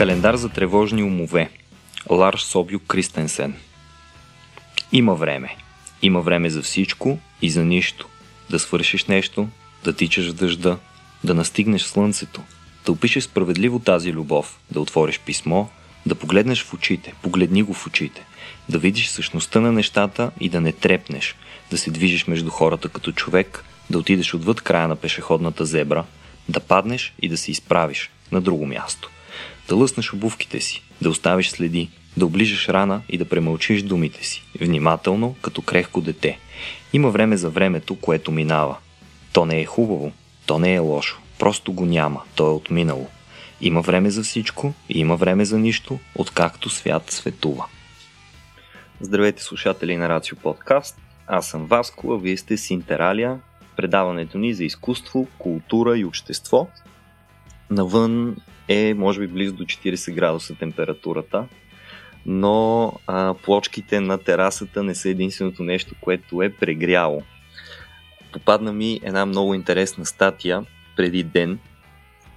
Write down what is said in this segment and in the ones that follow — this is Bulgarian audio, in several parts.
Календар за тревожни умове. Ларш Собю Кристенсен. Има време. Има време за всичко и за нищо. Да свършиш нещо, да тичаш в дъжда, да настигнеш слънцето, да опишеш справедливо тази любов, да отвориш писмо, да погледнеш в очите, погледни го в очите, да видиш същността на нещата и да не трепнеш, да се движиш между хората като човек, да отидеш отвъд края на пешеходната зебра, да паднеш и да се изправиш на друго място, да лъснеш обувките си, да оставиш следи, да оближеш рана и да премълчиш думите си, внимателно, като крехко дете. Има време за времето, което минава. То не е хубаво, то не е лошо, просто го няма, то е отминало. Има време за всичко и има време за нищо, откакто свят светува. Здравейте слушатели на Рацио Подкаст. Аз съм Васко, а вие сте с Интералия, предаването ни за изкуство, култура и общество. Навън е може би близо до 40 градуса температурата, но а, плочките на терасата не са единственото нещо, което е прегряло. Попадна ми една много интересна статия преди ден,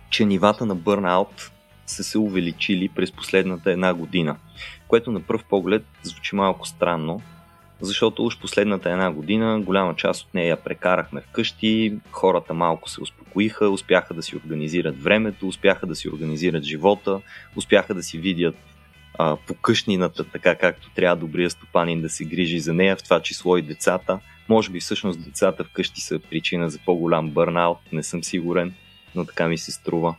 че нивата на бърнаут са се увеличили през последната една година, което на пръв поглед звучи малко странно, защото уж последната една година голяма част от нея прекарахме вкъщи, хората малко се успокоиха, успяха да си организират времето, успяха да си организират живота, успяха да си видят а, по къщнината, така както трябва добрия стопанин да се грижи за нея, в това число и децата. Може би всъщност децата вкъщи са причина за по-голям бърнаут, не съм сигурен, но така ми се струва.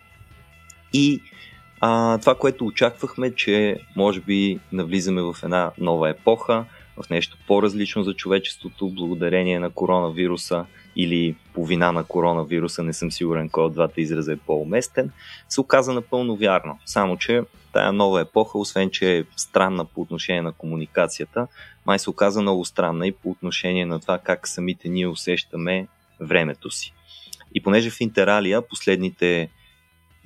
И а, това, което очаквахме, че може би навлизаме в една нова епоха, в нещо по-различно за човечеството, благодарение на коронавируса или по вина на коронавируса, не съм сигурен кой от двата израза е по-уместен, се оказа напълно вярно. Само, че тая нова епоха, освен че е странна по отношение на комуникацията, май се оказа много странна и по отношение на това как самите ние усещаме времето си. И понеже в Интералия последните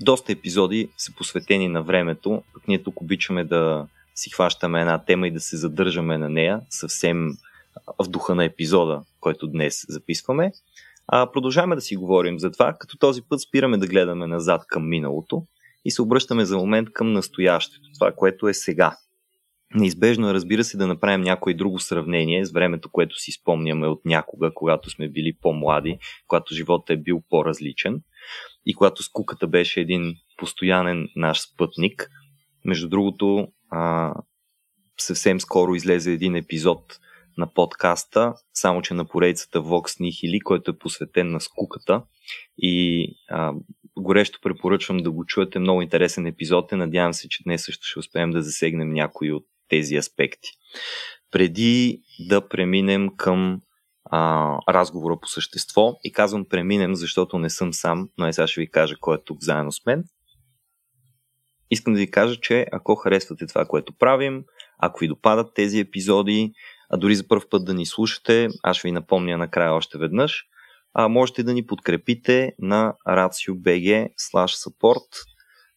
доста епизоди са посветени на времето, пък ние тук обичаме да си хващаме една тема и да се задържаме на нея съвсем в духа на епизода, който днес записваме. А, продължаваме да си говорим за това, като този път спираме да гледаме назад към миналото и се обръщаме за момент към настоящето, това, което е сега. Неизбежно е, разбира се, да направим някое друго сравнение с времето, което си спомняме от някога, когато сме били по-млади, когато живота е бил по-различен и когато скуката беше един постоянен наш спътник. Между другото, а, съвсем скоро излезе един епизод на подкаста, само че на поредицата Vox Nihili, който е посветен на скуката. И а, горещо препоръчвам да го чуете. Много интересен епизод е. Надявам се, че днес също ще успеем да засегнем някои от тези аспекти. Преди да преминем към а, разговора по същество, и казвам преминем, защото не съм сам, но е сега ще ви кажа кой е тук заедно с мен. Искам да ви кажа, че ако харесвате това, което правим, ако ви допадат тези епизоди, а дори за първ път да ни слушате, аз ще ви напомня накрая още веднъж, а можете да ни подкрепите на racio.bg support,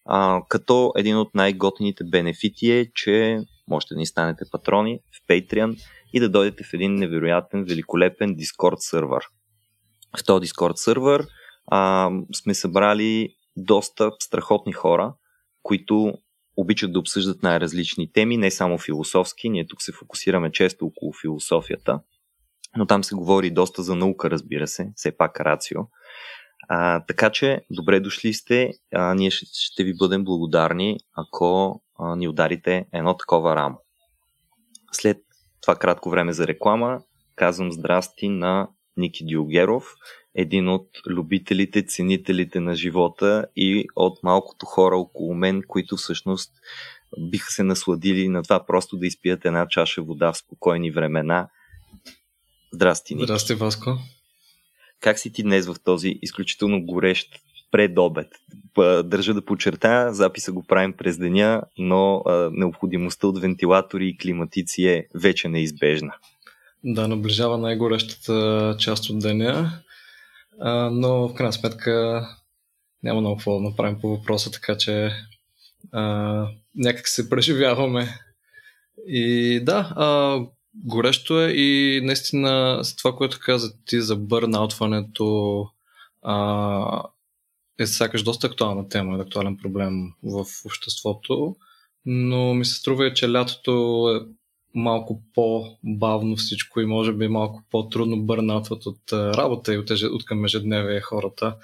а, като един от най-готините бенефити е, че можете да ни станете патрони в Patreon и да дойдете в един невероятен, великолепен Discord сервер. В този Discord сервер а, сме събрали доста страхотни хора, които обичат да обсъждат най-различни теми, не само философски. Ние тук се фокусираме често около философията, но там се говори доста за наука, разбира се, все пак рацио. А, така че, добре дошли сте. А, ние ще, ви бъдем благодарни, ако а, ни ударите едно такова рамо. След това кратко време за реклама, казвам здрасти на Ники Диогеров, един от любителите, ценителите на живота и от малкото хора около мен, които всъщност биха се насладили на това просто да изпият една чаша вода в спокойни времена. Здрасти, Ники. Здрасти, Васко. Как си ти днес в този изключително горещ предобед? Държа да подчертая, записа го правим през деня, но необходимостта от вентилатори и климатици е вече неизбежна. Да, наближава най-горещата част от деня, а, но в крайна сметка няма много какво да направим по въпроса, така че а, някак се преживяваме. И да, а, горещо е и наистина с това, което каза ти за бърнаутването, а, е сякаш доста актуална тема, актуален проблем в обществото, но ми се струва, че лятото е малко по-бавно всичко и може би малко по-трудно бърнатват от работа и от, от към ежедневие хората.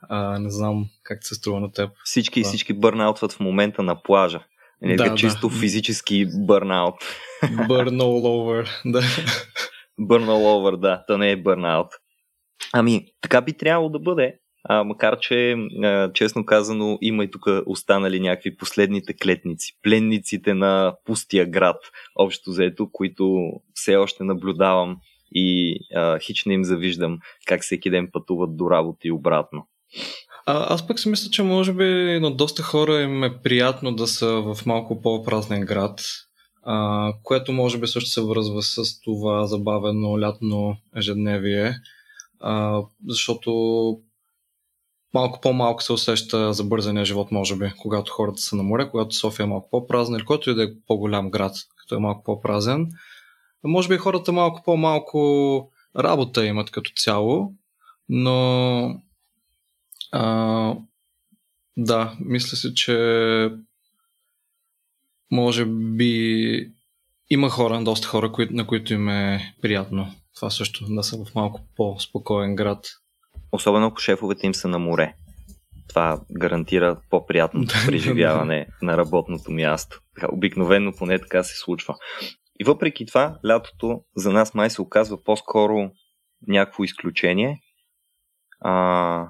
А, не знам как се струва на теб. Всички, да. всички бърнаутват в момента на плажа. Не да, чисто да. физически бърнаут. Burn all over, да. Burn all over, да. То не е бърнаут. Ами, така би трябвало да бъде. А, макар, че, а, честно казано, има и тук останали някакви последните клетници, пленниците на пустия град, общо заето, които все още наблюдавам и а, хич не им завиждам как всеки ден пътуват до работа и обратно. А, аз пък си мисля, че може би на доста хора им е приятно да са в малко по-празнен град, а, което може би също се връзва с това забавено лятно ежедневие, а, защото малко по-малко се усеща за бързания живот, може би, когато хората са на море, когато София е малко по-празна или който и да е по-голям град, като е малко по-празен. Може би хората малко по-малко работа имат като цяло, но а, да, мисля си, че може би има хора, доста хора, на които им е приятно това също да са в малко по-спокоен град. Особено ако шефовете им са на море. Това гарантира по-приятното преживяване на работното място. Обикновено поне така се случва. И въпреки това, лятото за нас май се оказва по-скоро някакво изключение, а,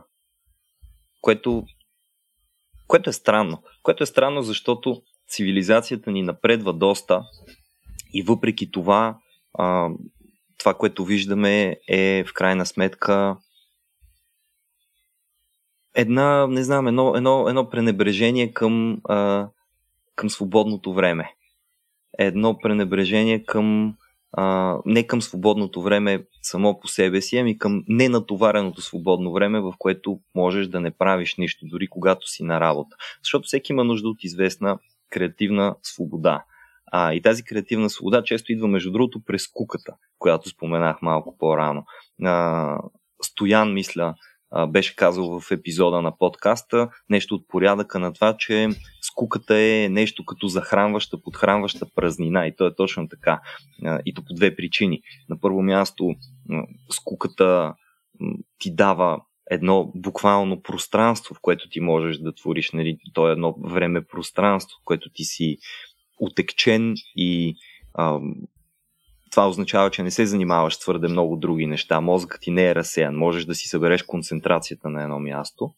което, което е странно. Което е странно, защото цивилизацията ни напредва доста и въпреки това а, това, което виждаме е в крайна сметка една, не знам, едно, едно, едно пренебрежение към, а, към свободното време. Едно пренебрежение към а, не към свободното време само по себе си, ами към ненатовареното свободно време, в което можеш да не правиш нищо, дори когато си на работа. Защото всеки има нужда от известна креативна свобода. А, и тази креативна свобода често идва, между другото, през куката, която споменах малко по-рано. А, Стоян, мисля, беше казал в епизода на подкаста нещо от порядъка на това, че скуката е нещо като захранваща, подхранваща празнина и то е точно така. И то по две причини. На първо място скуката ти дава едно буквално пространство, в което ти можеш да твориш. Нали? То е едно време пространство, в което ти си отекчен и а, това означава, че не се занимаваш твърде много други неща. Мозъкът ти не е разсеян. Можеш да си събереш концентрацията на едно място.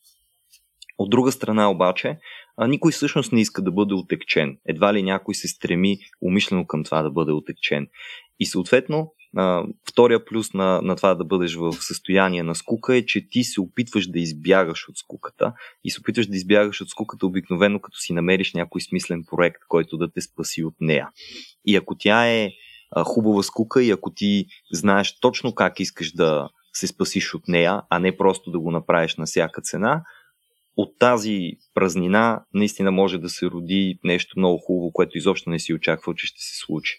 От друга страна обаче, никой всъщност не иска да бъде отекчен. Едва ли някой се стреми умишлено към това да бъде отекчен. И съответно, втория плюс на, на това да бъдеш в състояние на скука е, че ти се опитваш да избягаш от скуката и се опитваш да избягаш от скуката обикновено като си намериш някой смислен проект, който да те спаси от нея. И ако тя е хубава скука и ако ти знаеш точно как искаш да се спасиш от нея, а не просто да го направиш на всяка цена, от тази празнина наистина може да се роди нещо много хубаво, което изобщо не си очаквал, че ще се случи.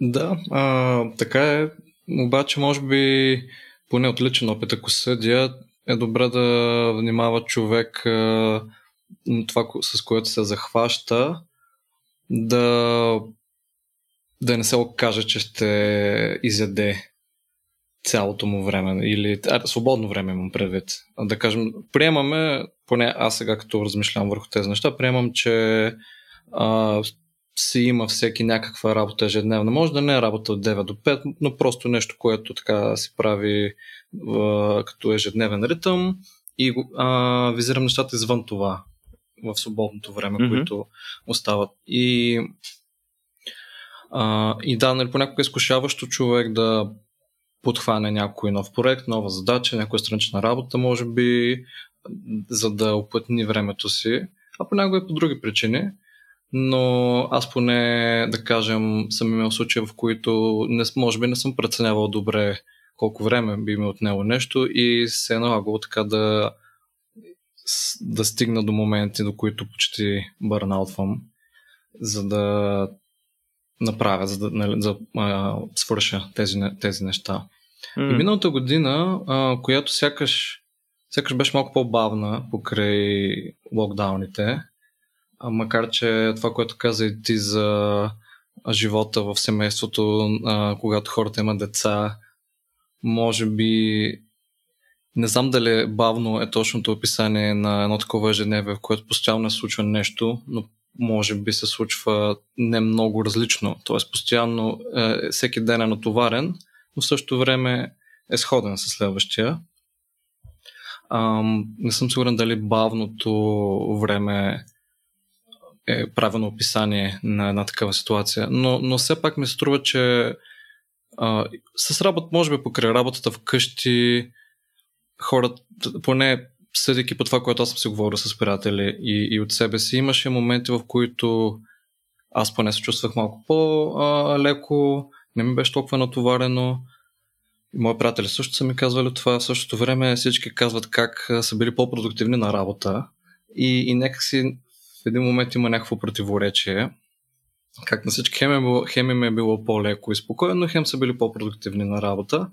Да, а, така е. Обаче, може би, поне от личен опит, ако съдя, е добре да внимава човек а, това, с което се захваща, да, да не се окаже, че ще изяде цялото му време или а, свободно време имам предвид. Да кажем, приемаме, поне аз сега като размишлявам върху тези неща, приемам, че а, си има всеки някаква работа ежедневна. Може да не е работа от 9 до 5, но просто нещо, което така си прави а, като ежедневен ритъм и а, визирам нещата извън това в свободното време, mm-hmm. които остават. И, а, и да, нали, понякога е изкушаващо човек да подхване някой нов проект, нова задача, някоя странична работа, може би, за да оплътни времето си, а понякога и по други причини но аз поне, да кажем, съм имал случаи, в които не, може би не съм преценявал добре колко време би ми отнело нещо и се е налагало така да, да стигна до моменти, до които почти бърнаутвам, за да направя, за да нали, за, а, свърша тези, тези неща. Mm. И миналата година, а, която сякаш, сякаш беше малко по-бавна покрай локдауните, а, макар че това, което каза и ти за живота в семейството, а, когато хората имат деца, може би не знам дали бавно е точното описание на едно такова ежедневие, в което постоянно се случва нещо, но може би се случва не много различно. Тоест, постоянно е, всеки ден е натоварен, но в същото време е сходен с следващия. Ам, не съм сигурен дали бавното време е правилно описание на една такава ситуация, но, но все пак ми се струва, че а, с работа, може би покрай работата вкъщи, хората, поне съдейки по това, което аз съм си говорил с приятели и, и от себе си, имаше моменти, в които аз поне се чувствах малко по-леко, не ми беше толкова натоварено. Мои приятели също са ми казвали това. В същото време всички казват как са били по-продуктивни на работа. И, и някакси в един момент има някакво противоречие. Как на всички хем, е им е било по-леко и спокойно, хем са били по-продуктивни на работа.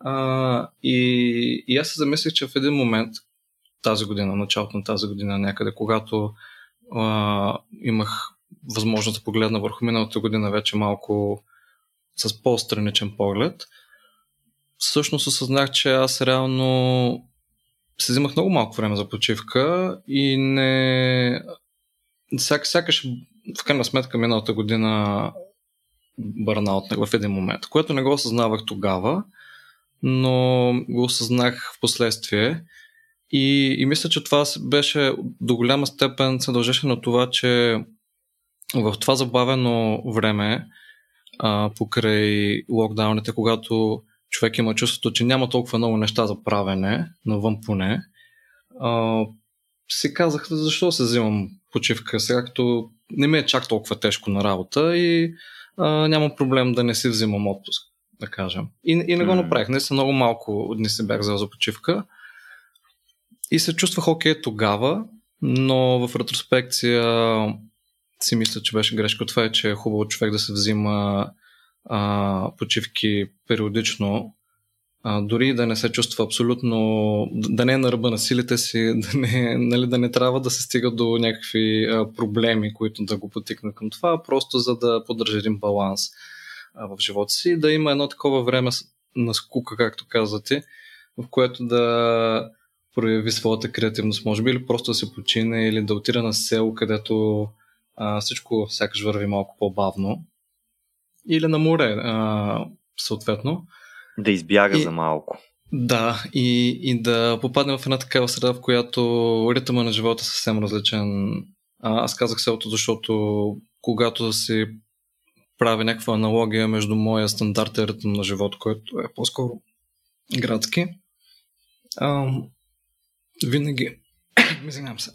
А, и, и аз се замислих, че в един момент, тази година, началото на тази година някъде, когато а, имах възможност да погледна върху миналата година вече малко с по-страничен поглед, всъщност осъзнах, че аз реално се взимах много малко време за почивка и не... Сяк, сякаш в крайна сметка миналата година бърнаут в един момент, което не го осъзнавах тогава, но го осъзнах в последствие. И, и мисля, че това беше до голяма степен се дължеше на това, че в това забавено време, а, покрай локдауните, когато човек има чувството, че няма толкова много неща за правене, навън поне, а, си казах, защо се взимам почивка сега, като не ми е чак толкова тежко на работа и а, няма проблем да не си взимам отпуск, да кажем. И, и не го направих. Не са много малко дни се бях взел за почивка. И се чувствах окей тогава, но в ретроспекция си мисля, че беше грешка. Това е, че е хубаво човек да се взима а, почивки периодично, а, дори да не се чувства абсолютно, да не е на ръба на силите си, да не, нали, да не трябва да се стига до някакви а, проблеми, които да го потикнат към това, просто за да поддържа един баланс в живота си, да има едно такова време на скука, както казвате, в което да прояви своята креативност, може би, или просто да се почине, или да отида на село, където а, всичко сякаш върви малко по-бавно, или на море, а, съответно. Да избяга и, за малко. Да, и, и да попадне в една такава среда, в която ритъма на живота е съвсем различен. А, аз казах селото, защото когато си прави някаква аналогия между моя стандарт и ритъм на живот, който е по-скоро градски, а, винаги, извинявам се,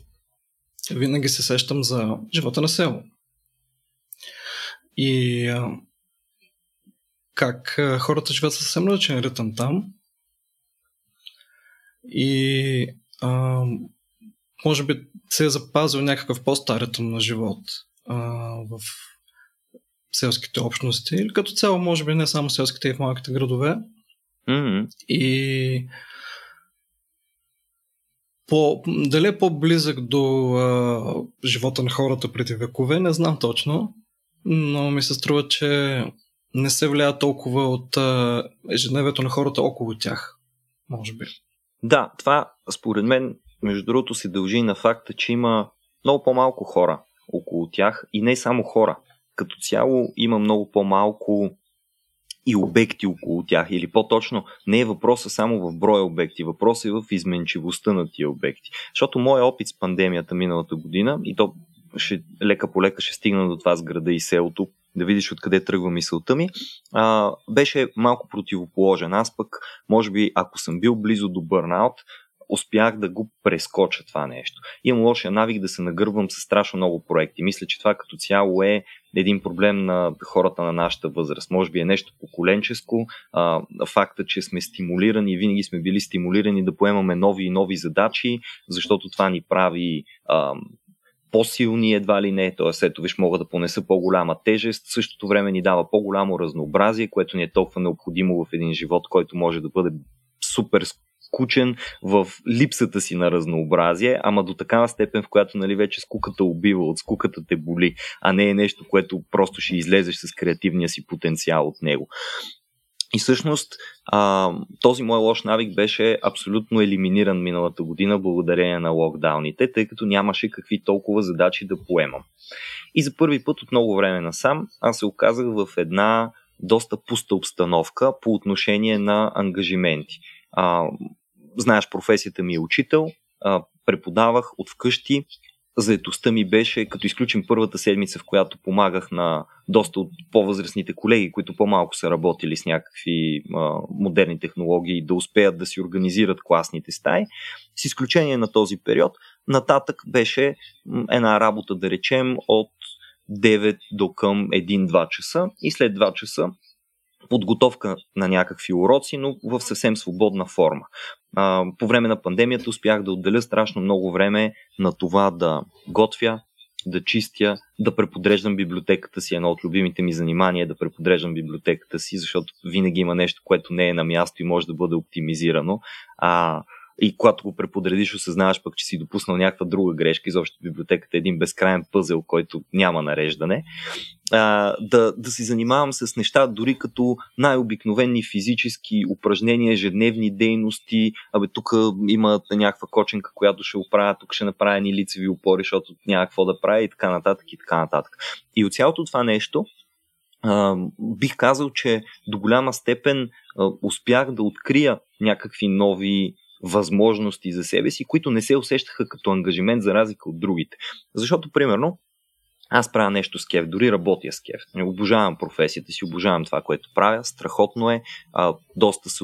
винаги се сещам за живота на село. И а, как хората живеят съвсем различен ритъм там. И а, може би се е запазил някакъв по-стар ритъм на живот а, в селските общности. Или като цяло, може би не само селските и в малките градове. Mm-hmm. И по, дали е по-близък до а, живота на хората преди векове, не знам точно, но ми се струва, че не се влияе толкова от а, ежедневието на хората около тях, може би. Да, това според мен, между другото, се дължи на факта, че има много по-малко хора около тях и не само хора. Като цяло има много по-малко и обекти около тях. Или по-точно, не е въпроса само в броя обекти, въпросът е в изменчивостта на тия обекти. Защото моят опит с пандемията миналата година, и то ще, лека по лека ще стигна до това с града и селото, да видиш откъде тръгва мисълта ми, а, беше малко противоположен. Аз пък, може би, ако съм бил близо до бърнаут, успях да го прескоча това нещо. Имам лошия навик да се нагървам с страшно много проекти. Мисля, че това като цяло е един проблем на хората на нашата възраст. Може би е нещо поколенческо. А, факта, че сме стимулирани, винаги сме били стимулирани да поемаме нови и нови задачи, защото това ни прави а, по-силни едва ли не, т.е. ето виж мога да понеса по-голяма тежест, в същото време ни дава по-голямо разнообразие, което ни е толкова необходимо в един живот, който може да бъде супер скучен в липсата си на разнообразие, ама до такава степен, в която нали, вече скуката убива, от скуката те боли, а не е нещо, което просто ще излезеш с креативния си потенциал от него. И всъщност този мой лош навик беше абсолютно елиминиран миналата година благодарение на локдауните, тъй като нямаше какви толкова задачи да поемам. И за първи път от много време насам аз се оказах в една доста пуста обстановка по отношение на ангажименти. Знаеш, професията ми е учител, а, преподавах от вкъщи, заедостта ми беше, като изключим първата седмица, в която помагах на доста от по-възрастните колеги, които по-малко са работили с някакви а, модерни технологии, да успеят да си организират класните стаи. С изключение на този период, нататък беше една работа, да речем, от 9 до към 1-2 часа и след 2 часа подготовка на някакви уроци, но в съвсем свободна форма. А, по време на пандемията успях да отделя страшно много време на това да готвя, да чистя, да преподреждам библиотеката си. Едно от любимите ми занимания е да преподреждам библиотеката си, защото винаги има нещо, което не е на място и може да бъде оптимизирано. А, и когато го преподредиш, осъзнаваш пък, че си допуснал някаква друга грешка. Изобщо библиотеката е един безкрайен пъзел, който няма нареждане. А, да, да се занимавам с неща, дори като най-обикновени физически упражнения, ежедневни дейности. Абе, тук има някаква коченка, която ще оправя, тук ще направя ни лицеви опори, защото няма какво да прави и така нататък и така нататък. И от цялото това нещо, Uh, бих казал, че до голяма степен uh, успях да открия някакви нови възможности за себе си, които не се усещаха като ангажимент за разлика от другите. Защото, примерно, аз правя нещо с кеф, дори работя с кеф. Обожавам професията си, обожавам това, което правя. Страхотно е. А, доста се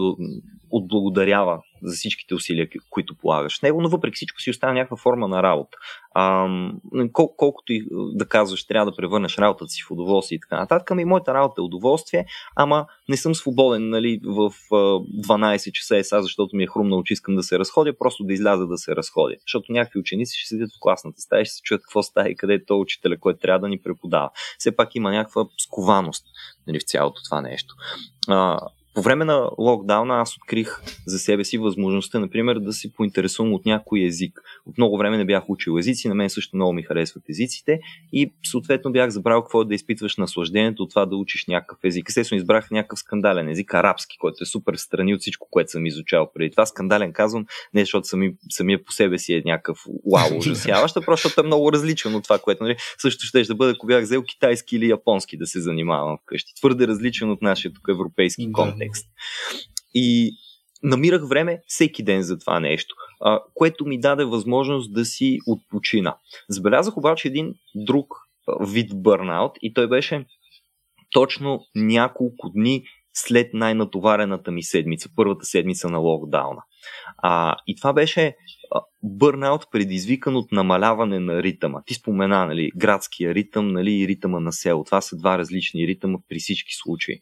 отблагодарява за всичките усилия, които полагаш в него, но въпреки всичко си остава някаква форма на работа. А, кол- колкото и да казваш, трябва да превърнеш работата си в удоволствие и така нататък, ами моята работа е удоволствие, ама не съм свободен нали, в 12 часа е сега, защото ми е хрумнало, че искам да се разходя, просто да изляза да се разходя. Защото някакви ученици ще седят в класната стая, ще се чуят какво става и къде е то учителя, който трябва да ни преподава. Все пак има някаква скованост нали, в цялото това нещо. А, по време на локдауна аз открих за себе си възможността, например, да се поинтересувам от някой език. От много време не бях учил езици, на мен също много ми харесват езиците и съответно бях забрал какво е да изпитваш наслаждението от това да учиш някакъв език. Естествено, избрах някакъв скандален език, арабски, който е супер страни от всичко, което съм изучавал преди това. Скандален казвам, не защото сами, самия по себе си е някакъв вау, ужасяващ, а просто е много различен от това, което нали, също ще да бъде, ако бях взел китайски или японски да се занимавам вкъщи. Твърде различен от нашия тук европейски контекст контекст. И намирах време всеки ден за това нещо, а, което ми даде възможност да си отпочина. Забелязах обаче един друг вид бърнаут и той беше точно няколко дни след най-натоварената ми седмица, първата седмица на локдауна. А, и това беше бърнаут предизвикан от намаляване на ритъма. Ти спомена нали, градския ритъм нали, и ритъма на село. Това са два различни ритъма при всички случаи.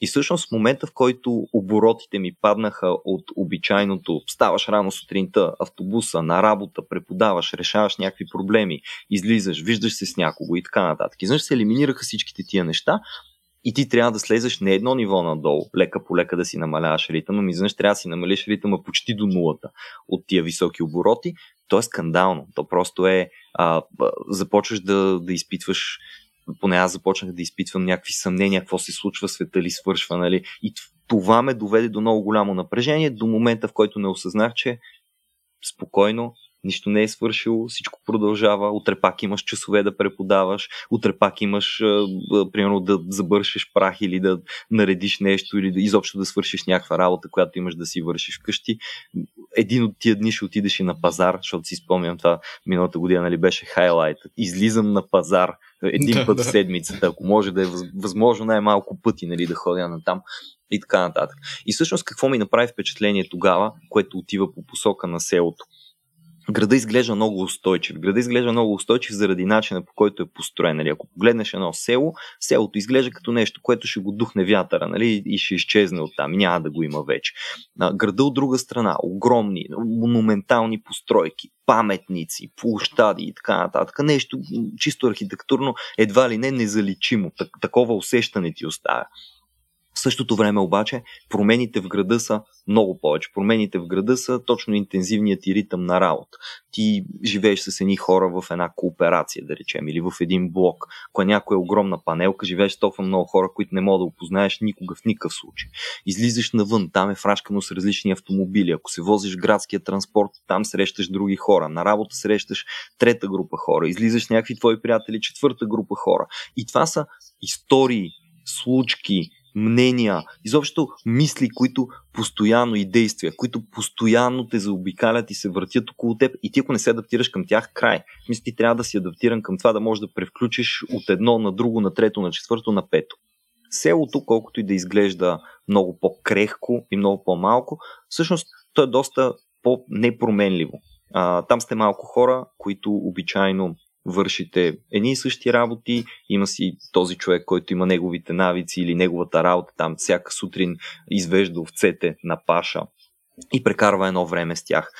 И всъщност в момента, в който оборотите ми паднаха от обичайното ставаш рано сутринта, автобуса, на работа, преподаваш, решаваш някакви проблеми, излизаш, виждаш се с някого и така нататък. Изведнъж се елиминираха всичките тия неща и ти трябва да слезеш не едно ниво надолу, лека по лека да си намаляваш ритъма, ми изведнъж трябва да си намалиш ритъма почти до нулата от тия високи обороти, то е скандално. То просто е, а, започваш да, да изпитваш поне аз започнах да изпитвам някакви съмнения, какво се случва, света ли свършва, нали? И това ме доведе до много голямо напрежение, до момента, в който не осъзнах, че спокойно нищо не е свършило, всичко продължава, утре пак имаш часове да преподаваш, утре пак имаш, а, примерно, да забършиш прах или да наредиш нещо или да, изобщо да свършиш някаква работа, която имаш да си вършиш вкъщи. Един от тия дни ще отидеш и на пазар, защото си спомням това миналата година, нали, беше хайлайт. Излизам на пазар един да, път да. в седмицата, ако може да е възможно най-малко пъти нали, да ходя на там и така нататък. И всъщност какво ми направи впечатление тогава, което отива по посока на селото? Града изглежда много устойчив. Града изглежда много устойчив заради начина по който е построен. Нали? Ако погледнеш едно село, селото изглежда като нещо, което ще го духне вятъра нали? и ще изчезне оттам. Няма да го има вече. Града от друга страна, огромни, монументални постройки, паметници, площади и така нататък. Нещо чисто архитектурно едва ли не незаличимо. Так, такова усещане ти оставя. В същото време обаче промените в града са много повече. Промените в града са точно интензивният ти ритъм на работа. Ти живееш с едни хора в една кооперация, да речем, или в един блок. Ако е някоя огромна панелка, живееш с толкова много хора, които не мога да опознаеш никога в никакъв случай. Излизаш навън, там е фрашкано с различни автомобили. Ако се возиш градския транспорт, там срещаш други хора. На работа срещаш трета група хора. Излизаш някакви твои приятели, четвърта група хора. И това са истории, случки, мнения, изобщо мисли, които постоянно и действия, които постоянно те заобикалят и се въртят около теб и ти ако не се адаптираш към тях, край. Мисля, ти трябва да си адаптиран към това да можеш да превключиш от едно на друго, на трето, на четвърто, на пето. Селото, колкото и да изглежда много по-крехко и много по-малко, всъщност то е доста по-непроменливо. А, там сте малко хора, които обичайно вършите едни и същи работи, има си този човек, който има неговите навици или неговата работа там всяка сутрин извежда овцете на паша и прекарва едно време с тях.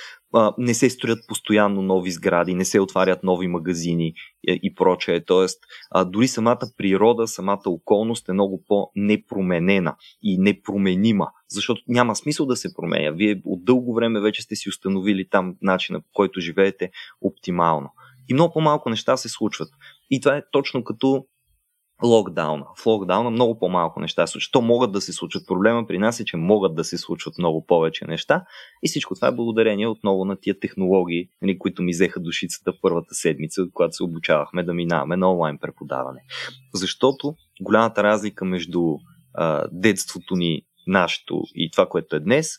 Не се строят постоянно нови сгради, не се отварят нови магазини и прочее. Тоест, дори самата природа, самата околност е много по-непроменена и непроменима, защото няма смисъл да се променя. Вие от дълго време вече сте си установили там начина по който живеете оптимално и много по-малко неща се случват. И това е точно като локдауна. В локдауна много по-малко неща се случват. То могат да се случват. Проблема при нас е, че могат да се случват много повече неща. И всичко това е благодарение отново на тия технологии, нали, които ми взеха душицата първата седмица, когато се обучавахме да минаваме на онлайн преподаване. Защото голямата разлика между а, детството ни, нашето и това, което е днес,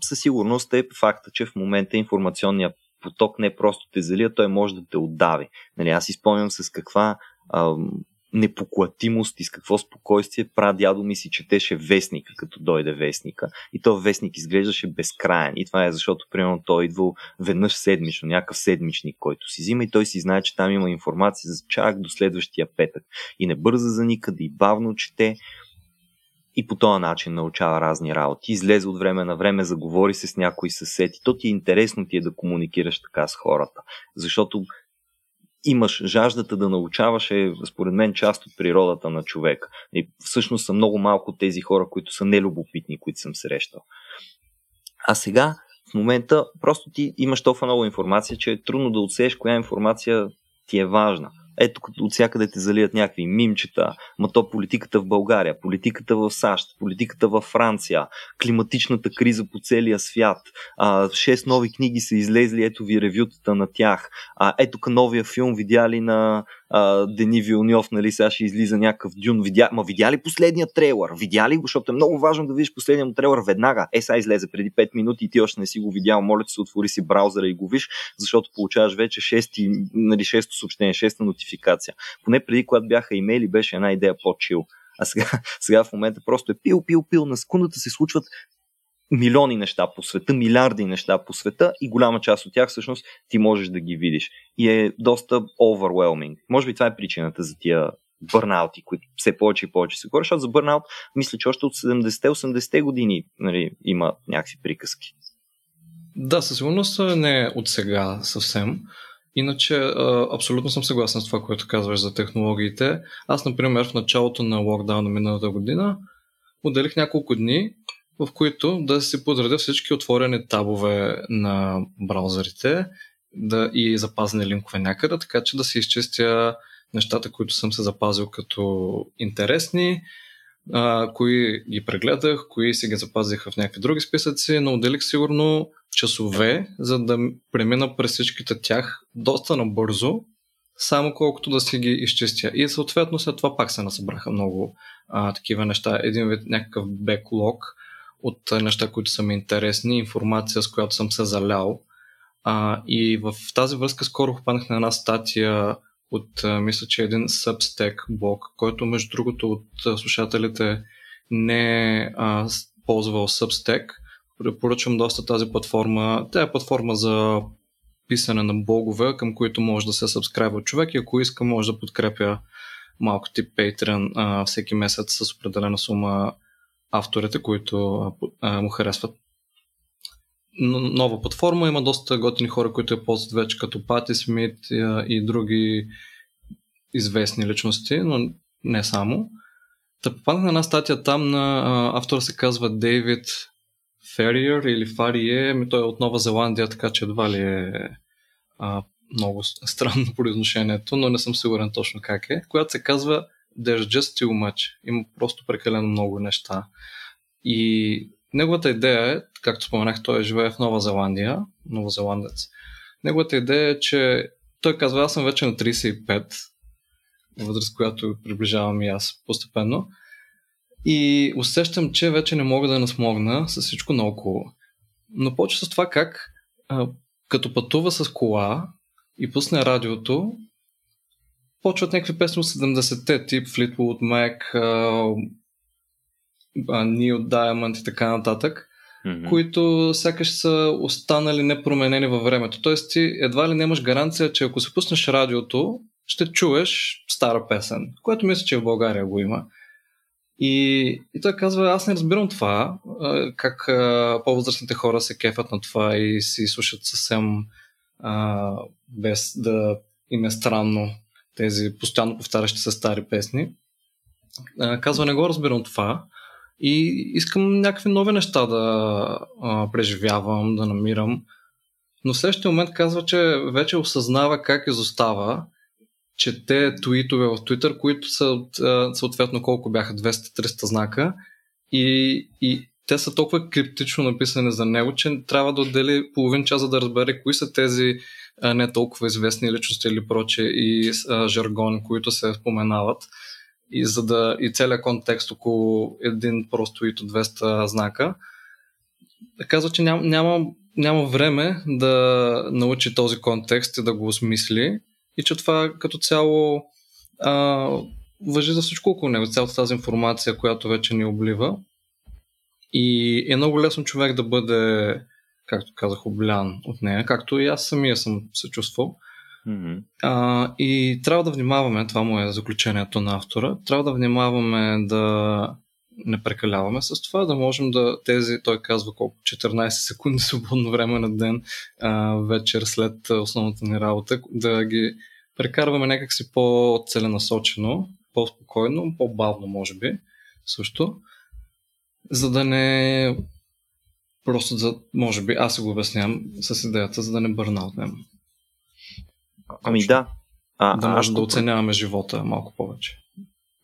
със сигурност е факта, че в момента информационният поток не просто те залия, той може да те отдави. Нали, аз изпомням с каква ам, непоклатимост и с какво спокойствие дядо ми си четеше вестника, като дойде вестника. И то вестник изглеждаше безкрайен. И това е защото, примерно, той е идвал веднъж седмично, някакъв седмичник, който си взима и той си знае, че там има информация за чак до следващия петък. И не бърза за никъде, и бавно чете и по този начин научава разни работи. Излезе от време на време, заговори се с някой съсед то ти е интересно ти е да комуникираш така с хората. Защото имаш жаждата да научаваш е, според мен, част от природата на човека. И всъщност са много малко тези хора, които са нелюбопитни, които съм срещал. А сега, в момента, просто ти имаш толкова много информация, че е трудно да отсееш коя информация ти е важна. Ето като от всякъде те залият някакви мимчета, ма то политиката в България, политиката в САЩ, политиката в Франция, климатичната криза по целия свят. А, шест нови книги са излезли, ето ви ревютата на тях. А, ето новия филм видяли на а, Дени Вилньов, нали, сега ще излиза някакъв дюн. Видя... Ма видя ли последния трейлър? Видя ли го? Защото е много важно да видиш последния трейлър веднага. Е, сега излезе преди 5 минути и ти още не си го видял. Моля ти се, отвори си браузъра и го виж, защото получаваш вече 6, нали, 6 съобщение, 6 нотификация. Поне преди, когато бяха имейли, беше една идея по-чил. А сега, сега в момента просто е пил, пил, пил. На секундата се случват милиони неща по света, милиарди неща по света и голяма част от тях всъщност ти можеш да ги видиш. И е доста overwhelming. Може би това е причината за тия бърнаути, които все повече и повече се говорят, защото за бърнаут мисля, че още от 70-80-те години нали, има някакви приказки. Да, със сигурност не е от сега съвсем. Иначе, абсолютно съм съгласен с това, което казваш за технологиите. Аз, например, в началото на локдауна миналата година отделих няколко дни, в които да си подредя всички отворени табове на браузърите да, и запазени линкове някъде, така че да си изчистя нещата, които съм се запазил като интересни, а, кои ги прегледах, кои си ги запазих в някакви други списъци, но отделих сигурно часове, за да премина през всичките тях доста набързо, само колкото да си ги изчистя. И съответно след това пак се насъбраха много а, такива неща. Един вид някакъв беклог, от неща, които са ми интересни, информация, с която съм се залял. А, и в тази връзка скоро хванах на една статия от, мисля, че един Substack блог, който между другото от слушателите не е ползвал Substack. Препоръчвам доста тази платформа. Тя е платформа за писане на блогове, към които може да се сабскрайбва човек и ако иска може да подкрепя малко тип Patreon а, всеки месец с определена сума авторите, които а, му харесват. Нова платформа, има доста готини хора, които я ползват вече като Пати Смит и, и други известни личности, но не само. Та попаднах на една статия там на а, автора се казва Дейвид Фериер или Фарие, ми той е от Нова Зеландия, така че едва ли е а, много странно произношението, но не съм сигурен точно как е, която се казва There's just too much. Има просто прекалено много неща. И неговата идея е, както споменах, той живее в Нова Зеландия, новозеландец. Неговата идея е, че той казва, аз съм вече на 35, възраст, която приближавам и аз постепенно. И усещам, че вече не мога да насмогна с всичко наоколо. Но почва с това как а, като пътува с кола и пусне радиото, почват някакви песни от 70-те, тип Fleetwood Mac, Neil Diamond и така нататък, mm-hmm. които сякаш са останали непроменени във времето. Тоест ти едва ли нямаш гаранция, че ако се пуснеш радиото, ще чуеш стара песен, което мисля, че в България го има. И, и той казва, аз не разбирам това, как по-възрастните хора се кефят на това и си слушат съвсем а, без да им е странно тези постоянно повтарящи се стари песни. А, казва, не го разбирам това и искам някакви нови неща да а, преживявам, да намирам. Но в следващия момент казва, че вече осъзнава как изостава че те твитове в Twitter, които са съответно колко бяха 200-300 знака и, и те са толкова криптично написани за него, че трябва да отдели половин час за да разбере кои са тези не толкова известни личности или проче и а, жаргон, които се споменават. И, за да, и целият контекст около един просто и 200 знака. Казва, че няма, няма, няма време да научи този контекст и да го осмисли и че това като цяло а, въжи за всичко около него, цялата тази информация, която вече ни облива. И е много лесно човек да бъде, както казах, облян от нея, както и аз самия съм се чувствал. Mm-hmm. А, и трябва да внимаваме, това му е заключението на автора, трябва да внимаваме да не прекаляваме с това, да можем да тези, той казва колко, 14 секунди свободно време на ден, а, вечер след основната ни работа, да ги прекарваме някакси по-целенасочено, по-спокойно, по-бавно може би също, за да не просто за, може би, аз го обяснявам с идеята, за да не бърнаутнем. Ами да. А, да можем да оценяваме живота малко повече.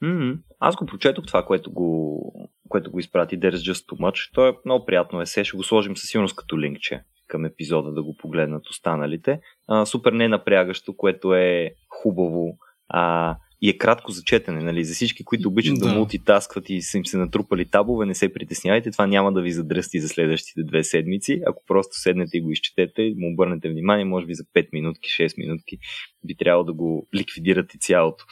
Mm-hmm. Аз го прочетох това, което го, което го изпрати There's Just Too Much. То е много приятно есе. Ще го сложим със сигурност като линкче към епизода да го погледнат останалите. А, супер ненапрягащо, което е хубаво а, и е кратко за четене. Нали? За всички, които обичат да, да мултитаскват и са им се натрупали табове, не се притеснявайте. Това няма да ви задръсти за следващите две седмици. Ако просто седнете и го изчетете, му обърнете внимание, може би за 5 минутки, 6 минутки би трябвало да го ликвидирате цялото.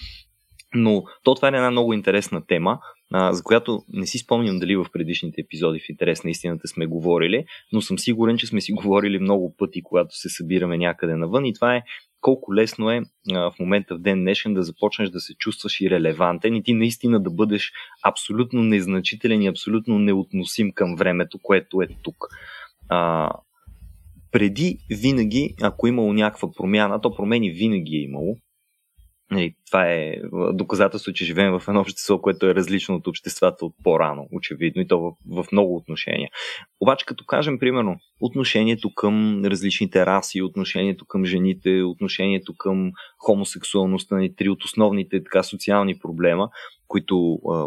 Но то това е една много интересна тема, а, за която не си спомням дали в предишните епизоди в интерес на истината сме говорили, но съм сигурен, че сме си говорили много пъти, когато се събираме някъде навън и това е колко лесно е а, в момента в ден днешен да започнеш да се чувстваш и релевантен и ти наистина да бъдеш абсолютно незначителен и абсолютно неотносим към времето, което е тук. А, преди винаги, ако имало някаква промяна, то промени винаги е имало. Нали, това е доказателство, че живеем в едно общество, което е различно от обществата от по-рано, очевидно, и то в, в много отношения. Обаче, като кажем, примерно, отношението към различните раси, отношението към жените, отношението към хомосексуалността, ни три от основните така социални проблема, които а,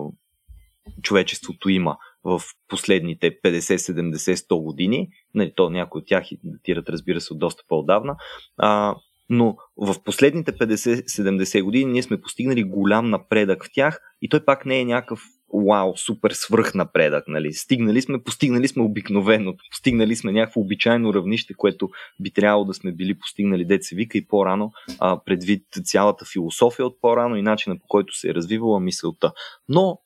човечеството има в последните 50, 70, 100 години, нали, то някои от тях датират, разбира се, от доста по-давна, а, но в последните 50-70 години ние сме постигнали голям напредък в тях и той пак не е някакъв вау, супер свръх напредък. Нали? Стигнали сме, постигнали сме обикновеното, постигнали сме някакво обичайно равнище, което би трябвало да сме били постигнали, деца вика и по-рано, а, предвид цялата философия от по-рано и начина по който се е развивала мисълта. Но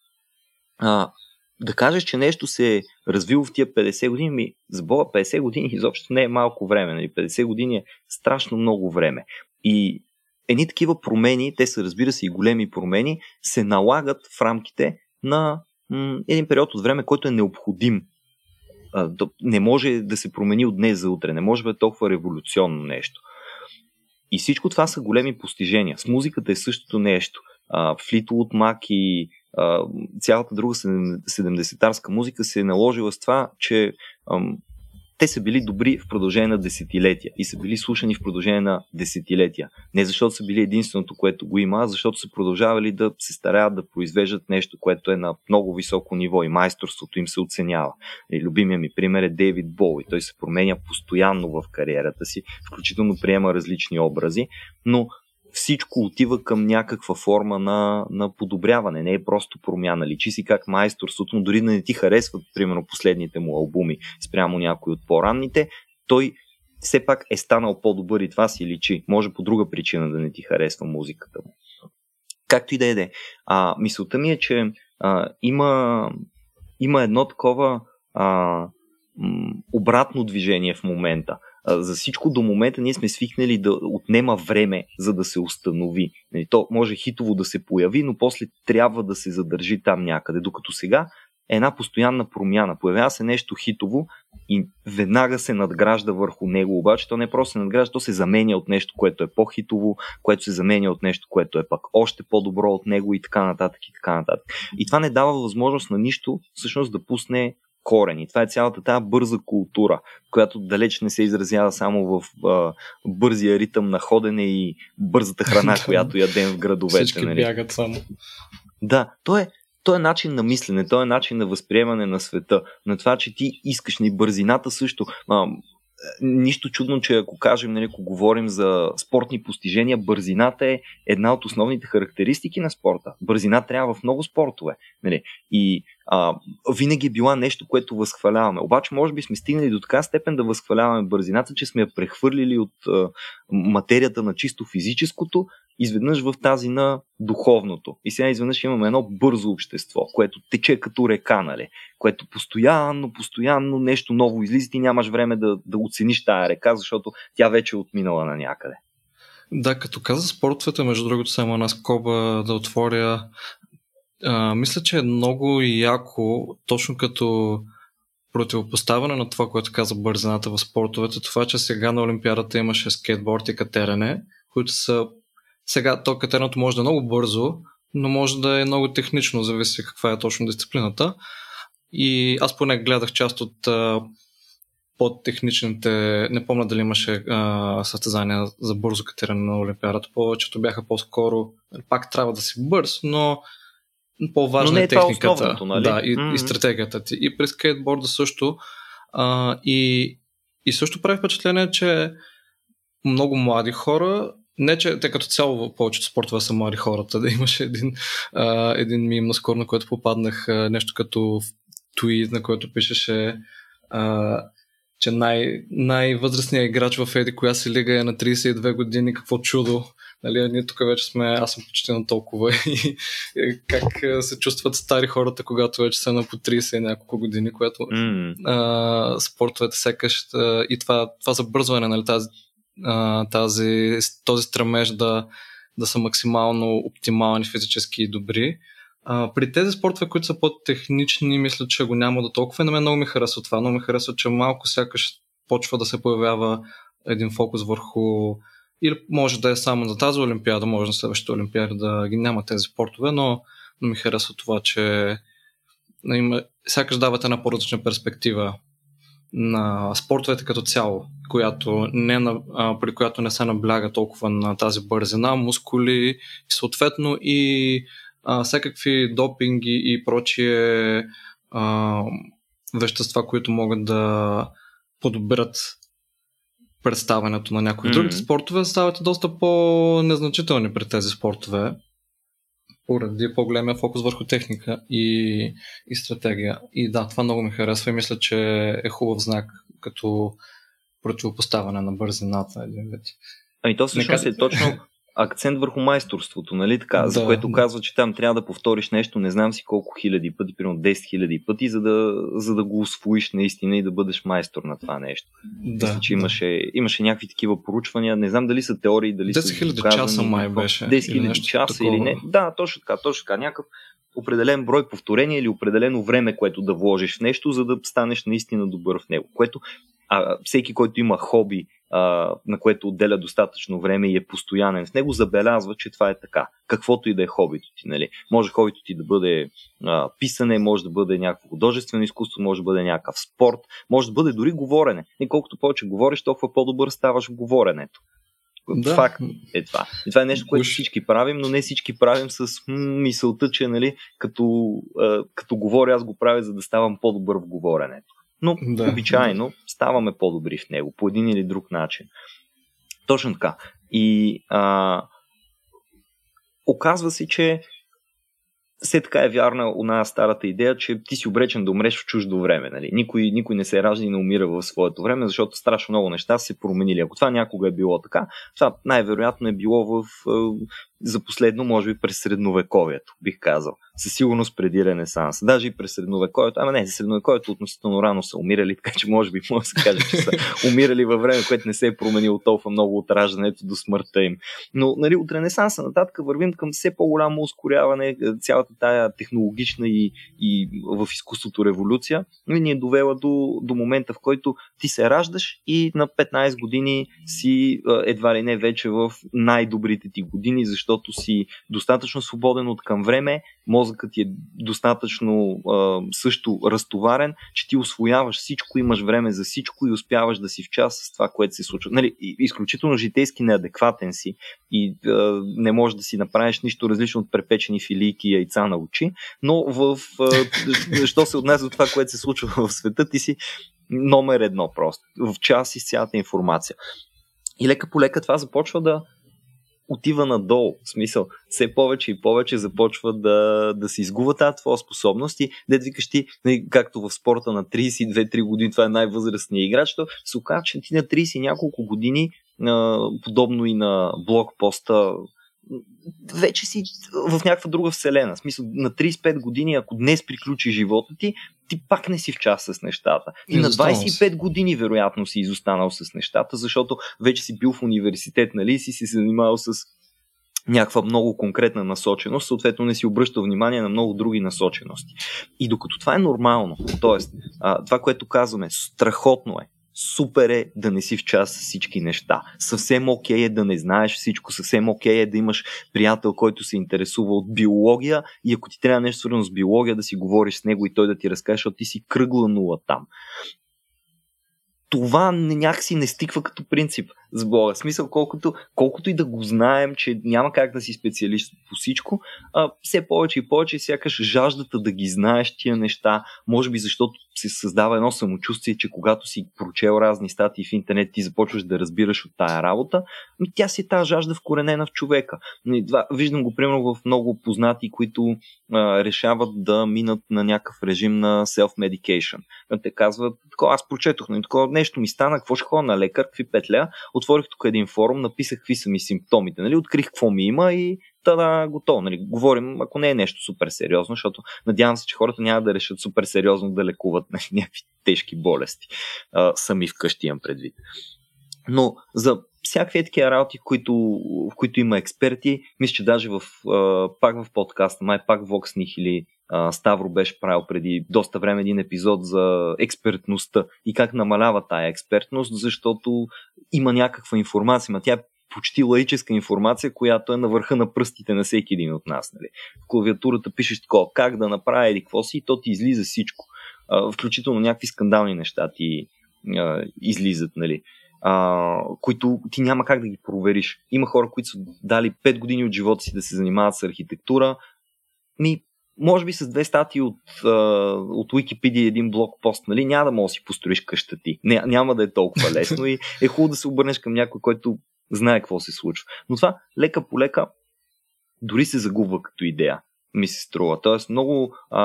а, да кажеш, че нещо се е развило в тия 50 години, ми с Бога 50 години изобщо не е малко време. Нали? 50 години е страшно много време. И едни такива промени, те са разбира се и големи промени, се налагат в рамките на м- един период от време, който е необходим. А, не може да се промени от днес за утре, не може да е толкова революционно нещо. И всичко това са големи постижения. С музиката е същото нещо. Флитвуд Мак и цялата друга 70-тарска музика се е наложила с това, че те са били добри в продължение на десетилетия и са били слушани в продължение на десетилетия. Не защото са били единственото, което го има, а защото са продължавали да се стараят да произвеждат нещо, което е на много високо ниво и майсторството им се оценява. И любимия ми пример е Дейвид Боуи. Той се променя постоянно в кариерата си, включително приема различни образи, но всичко отива към някаква форма на, на подобряване, не е просто промяна. Личи си как майсторството, но дори да не ти харесват, примерно, последните му албуми спрямо някои от по-ранните, той все пак е станал по-добър и това си личи. Може по друга причина да не ти харесва музиката му. Както и да е. А, мисълта ми е, че а, има, има едно такова а, м, обратно движение в момента за всичко до момента ние сме свикнали да отнема време, за да се установи. Нали, то може хитово да се появи, но после трябва да се задържи там някъде. Докато сега е една постоянна промяна. Появява се нещо хитово и веднага се надгражда върху него. Обаче то не просто се надгражда, то се заменя от нещо, което е по-хитово, което се заменя от нещо, което е пък още по-добро от него и така нататък и така нататък. И това не дава възможност на нищо всъщност да пусне корени. Това е цялата тази бърза култура, която далеч не се изразява само в а, бързия ритъм на ходене и бързата храна, която ядем в градовете. Всички нали? бягат само. Да, то е, то е начин на мислене, то е начин на възприемане на света, на това, че ти искаш ни бързината също. А, нищо чудно, че ако кажем, нали, ако говорим за спортни постижения, бързината е една от основните характеристики на спорта. Бързина трябва в много спортове. Нали. И а, винаги е била нещо, което възхваляваме. Обаче, може би сме стигнали до така степен да възхваляваме бързината, че сме я прехвърлили от а, материята на чисто физическото, изведнъж в тази на духовното. И сега изведнъж имаме едно бързо общество, което тече като река, нали? което постоянно, постоянно нещо ново излиза и нямаш време да, да оцениш тая река, защото тя вече е отминала на някъде. Да, като каза спортовете, между другото, само една скоба да отворя. А, мисля, че е много яко, точно като противопоставяне на това, което каза бързината в спортовете, това, че сега на Олимпиадата имаше скейтборд и катерене, които са сега то катеренето може да е много бързо, но може да е много технично, зависи каква е точно дисциплината. И аз поне гледах част от а, по-техничните, не помня дали имаше а, състезания за бързо катерене на Олимпиадата, повечето бяха по-скоро, пак трябва да си бърз, но по-важна но не е, е техниката нали? да, и, mm-hmm. и стратегията ти. И при скейтборда също. А, и, и също прави впечатление, че много млади хора не, че те като цяло повечето спортове са млади хората. Да имаше един, а, един мим наскоро, на който попаднах а, нещо като твит, на който пишеше а, че най- най-възрастният играч в Еди коя си лига е на 32 години, какво чудо. Нали, ние тук вече сме, аз съм почти на толкова и, и как се чувстват стари хората, когато вече са на по 30 и няколко години, което mm. а, спортовете секаш и това, това забързване, нали, тази тази, този стремеж да, да са максимално оптимални физически и добри. А, при тези спортове, които са по-технични, мисля, че го няма до толкова. И на мен много ми харесва това. Много ми харесва, че малко сякаш почва да се появява един фокус върху или може да е само за тази олимпиада, може на следващата олимпиада да ги няма тези спортове, но, но ми харесва това, че има, сякаш давате една по-различна перспектива на спортовете като цяло, която не, а, при която не се набляга толкова на тази бързина, мускули и съответно и а, всякакви допинги и прочие а, вещества, които могат да подобрят представянето на някои mm-hmm. другите спортове, стават доста по-незначителни при тези спортове поради по-големия фокус върху техника и, и стратегия. И да, това много ми харесва и мисля, че е хубав знак като противопоставяне на бързината един вид. Ами то всъщност е точно акцент върху майсторството, нали така, да, за което да. казва, че там трябва да повториш нещо, не знам си колко хиляди пъти, примерно 10 хиляди пъти, за да, за да го освоиш наистина и да бъдеш майстор на това нещо. Да, Мисля, че имаше, да. имаше някакви такива поручвания, не знам дали са теории, дали 10 са 10 хиляди часа май беше. 10 хиляди часа такова. или не. Да, точно така, точно така. Някакъв определен брой повторения или определено време, което да вложиш в нещо, за да станеш наистина добър в него. Което а, всеки, който има хоби, а, на което отделя достатъчно време и е постоянен в него, забелязва, че това е така. Каквото и да е хобито ти. Нали? Може хобито ти да бъде а, писане, може да бъде някакво художествено изкуство, може да бъде някакъв спорт, може да бъде дори говорене. И колкото повече говориш, толкова по-добър ставаш в говоренето. Да. Факт е това. И това е нещо, което всички правим, но не всички правим с мисълта, че нали, като, а, като говоря, аз го правя, за да ставам по-добър в говоренето. Но да. обичайно ставаме по-добри в него, по един или друг начин. Точно така. И а, оказва се, че все така е вярна една старата идея, че ти си обречен да умреш в чуждо време. Нали? Никой, никой не се ражда и не умира в своето време, защото страшно много неща се променили. Ако това някога е било така, това най-вероятно е било в, за последно, може би през средновековието, бих казал със сигурност преди Ренесанс. Даже и през средновековието. Ама не, за средновековието относително рано са умирали, така че може би може да се каже, че са умирали във време, което не се е променило толкова много от раждането до смъртта им. Но нали, от Ренесанса нататък вървим към все по-голямо ускоряване, цялата тая технологична и, и в изкуството революция и ни е довела до, до момента, в който ти се раждаш и на 15 години си едва ли не вече в най-добрите ти години, защото си достатъчно свободен от към време, мозъкът ти е достатъчно а, също разтоварен, че ти освояваш всичко, имаш време за всичко и успяваш да си в час с това, което се случва. Нали, изключително житейски неадекватен си и а, не можеш да си направиш нищо различно от препечени филийки и яйца на очи, но в, а, що се отнася до това, което се случва в света, ти си номер едно просто. В час и с цялата информация. И лека по лека това започва да, отива надолу. В смисъл, все повече и повече започва да, да се изгува тази твоя способност и да викаш ти, нали, както в спорта на 32-3 години, това е най-възрастният играч, то се оказа, че ти на 30 няколко години, подобно и на блокпоста, вече си в някаква друга вселена. В смисъл, на 35 години, ако днес приключи живота ти, ти пак не си в час с нещата. И на 25 години, вероятно, си изостанал с нещата, защото вече си бил в университет, нали, и си се занимавал с някаква много конкретна насоченост, съответно не си обръща внимание на много други насочености. И докато това е нормално, т.е. това, което казваме, страхотно е, супер е да не си в час всички неща. Съвсем окей okay е да не знаеш всичко, съвсем окей okay е да имаш приятел, който се интересува от биология и ако ти трябва нещо свързано с биология, да си говориш с него и той да ти разкаже, защото ти си кръгла нула там това някакси не стиква като принцип с Бога. В смисъл, колкото, колкото и да го знаем, че няма как да си специалист по всичко, а, все повече и повече сякаш жаждата да ги знаеш тия неща, може би защото се създава едно самочувствие, че когато си прочел разни статии в интернет, ти започваш да разбираш от тая работа, ами тя си е тази жажда вкоренена в човека. Виждам го примерно в много познати, които а, решават да минат на някакъв режим на self-medication. Те казват, аз прочетох, но нали, такова нещо ми стана, какво ще ходя на лекар, какви петля, отворих тук един форум, написах какви са ми симптомите, нали, открих какво ми има и да, готово. Нали, говорим, ако не е нещо супер сериозно, защото надявам се, че хората няма да решат супер сериозно да лекуват нали, някакви тежки болести. А, сами вкъщи имам предвид. Но за всякакви такива работи, в които, в които има експерти, мисля, че даже в, а, пак в подкаста, май пак в Vox или Ставро беше правил преди доста време един епизод за експертността и как намалява тая експертност, защото има някаква информация, но тя е почти лаическа информация, която е на върха на пръстите на всеки един от нас. Нали. В клавиатурата пишеш такова, как да направя или какво си и то ти излиза всичко. Включително някакви скандални неща ти излизат, нали. А, които ти няма как да ги провериш. Има хора, които са дали 5 години от живота си да се занимават с архитектура. Ми, може би с две статии от, от Wikipedia един блог пост, нали, няма да можеш да си построиш къща ти. Не, няма да е толкова лесно и е хубаво да се обърнеш към някой, който знае какво се случва. Но това лека по лека дори се загубва като идея, ми се струва. Тоест много а,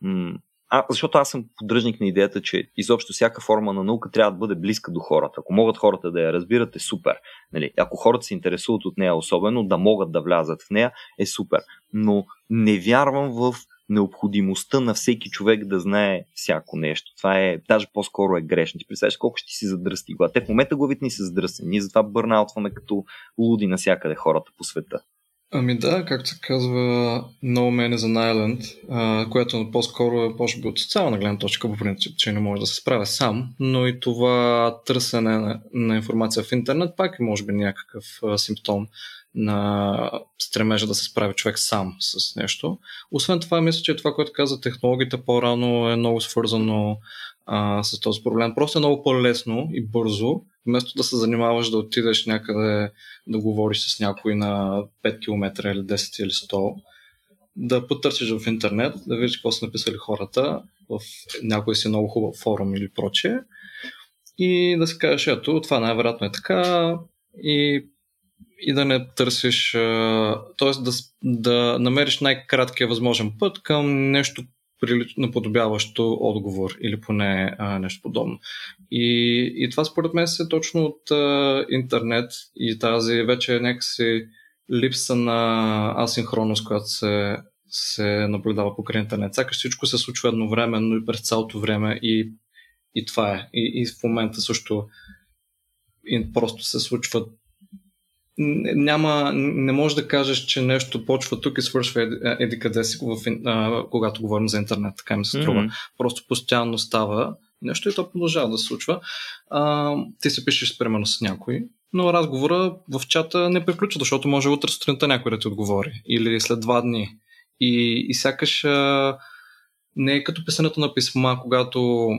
м- а, защото аз съм поддръжник на идеята, че изобщо всяка форма на наука трябва да бъде близка до хората. Ако могат хората да я разбират, е супер. Нали? Ако хората се интересуват от нея особено, да могат да влязат в нея, е супер. Но не вярвам в необходимостта на всеки човек да знае всяко нещо. Това е, даже по-скоро е грешно. Ти представяш колко ще си задръсти глава. Те в момента главите ни са задръстени. Ние затова бърнаутваме като луди навсякъде хората по света. Ами да, както се казва No Man is an Island, а, което по-скоро е може би от социална гледна точка, по принцип, че не може да се справя сам, но и това търсене на, на информация в интернет пак е може би някакъв а, симптом на стремежа да се справи човек сам с нещо. Освен това, мисля, че това, което каза технологията по-рано е много свързано а, с този проблем. Просто е много по-лесно и бързо, вместо да се занимаваш да отидеш някъде да говориш с някой на 5 км или 10 или 100, да потърсиш в интернет, да видиш какво са написали хората в някой си много хубав форум или прочее и да си кажеш, ето, това най-вероятно е така и и да не търсиш, т.е. Да, да намериш най-краткия възможен път към нещо наподобяващо отговор или поне нещо подобно. И, и това според мен се точно от интернет и тази вече някакси липса на асинхронност, която се, се наблюдава покрай интернет. Сякаш всичко се случва едновременно и през цялото време и, и това е. И, и в момента също и просто се случват няма, не можеш да кажеш, че нещо почва тук и свършва еди къде си, в, а, когато говорим за интернет, така ми се струва. Mm-hmm. Просто постоянно става нещо и то продължава да се случва. А, ти се пишеш примерно с някой, но разговора в чата не приключва, защото може утре сутринта някой да ти отговори или след два дни. И, и сякаш а, не е като писането на писма, когато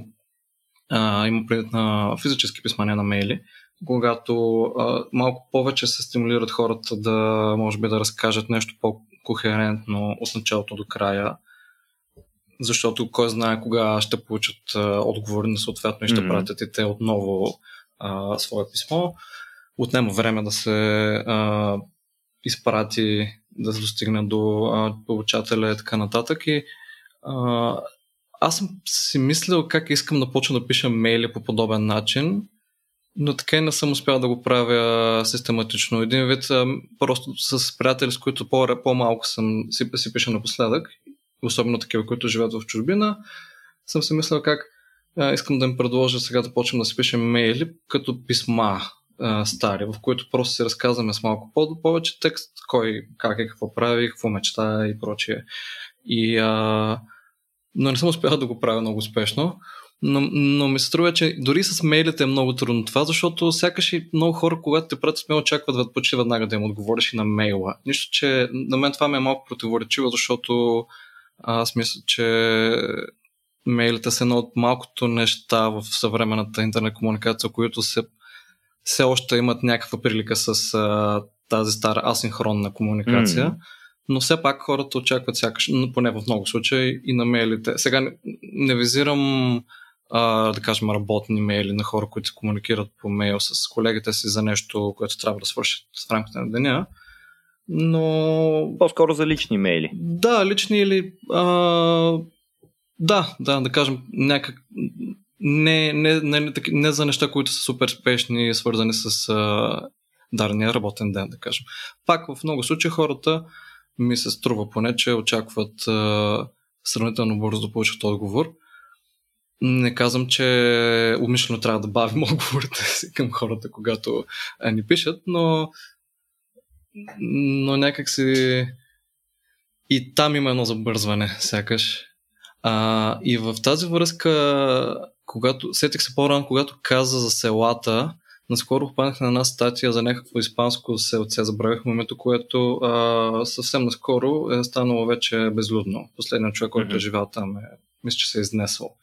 а, има предвид на физически писма, не на мейли, когато а, малко повече се стимулират хората да, може би, да разкажат нещо по-кохерентно от началото до края, защото кой знае кога ще получат а, отговори на съответно и ще mm-hmm. пратят и те отново а, свое писмо. Отнема време да се а, изпрати, да се достигне до а, получателя и така нататък. И а, аз съм си мислил как искам да почна да пиша мейли по подобен начин, но така и не съм успял да го правя систематично. Един вид, просто с приятели, с които по- по-малко съм си, си пиша напоследък, особено такива, които живеят в чужбина, съм си мислил как а, искам да им предложа сега да почнем да си пишем мейли като писма а, стари, в които просто си разказваме с малко повече текст, кой как е, какво прави, какво мечта и прочие. И, а, но не съм успял да го правя много успешно. Но, но ми се струва, че дори с мейлите е много трудно това, защото сякаш и много хора, когато те пратят мейл, очакват почти веднага да им отговориш и на мейла. Нищо, че на мен това ми е малко противоречиво, защото аз мисля, че мейлите са едно от малкото неща в съвременната интернет комуникация, които се, все още имат някаква прилика с а, тази стара асинхронна комуникация. Mm. Но все пак хората очакват сякаш, поне в много случаи, и на мейлите. Сега не, не визирам а, да кажем, работни мейли на хора, които комуникират по мейл с колегите си за нещо, което трябва да свършат в рамките на деня. Но... По-скоро за лични мейли. Да, лични или... А... Да, да, да кажем, някак... Не, не, не, не, не за неща, които са супер спешни, свързани с а, дарния работен ден, да кажем. Пак в много случаи хората ми се струва поне, че очакват а, сравнително бързо да получат отговор. Не казвам, че умишлено трябва да бавим отговорите си към хората, когато ни пишат, но, но някак си и там има едно забързване, сякаш. А, и в тази връзка, когато сетих се по-рано, когато каза за селата, наскоро хванах на една статия за някакво испанско селце, забравих момента, което а, съвсем наскоро е станало вече безлюдно. Последният човек, който mm-hmm. е живял там, е, мисля, че се е изнесъл.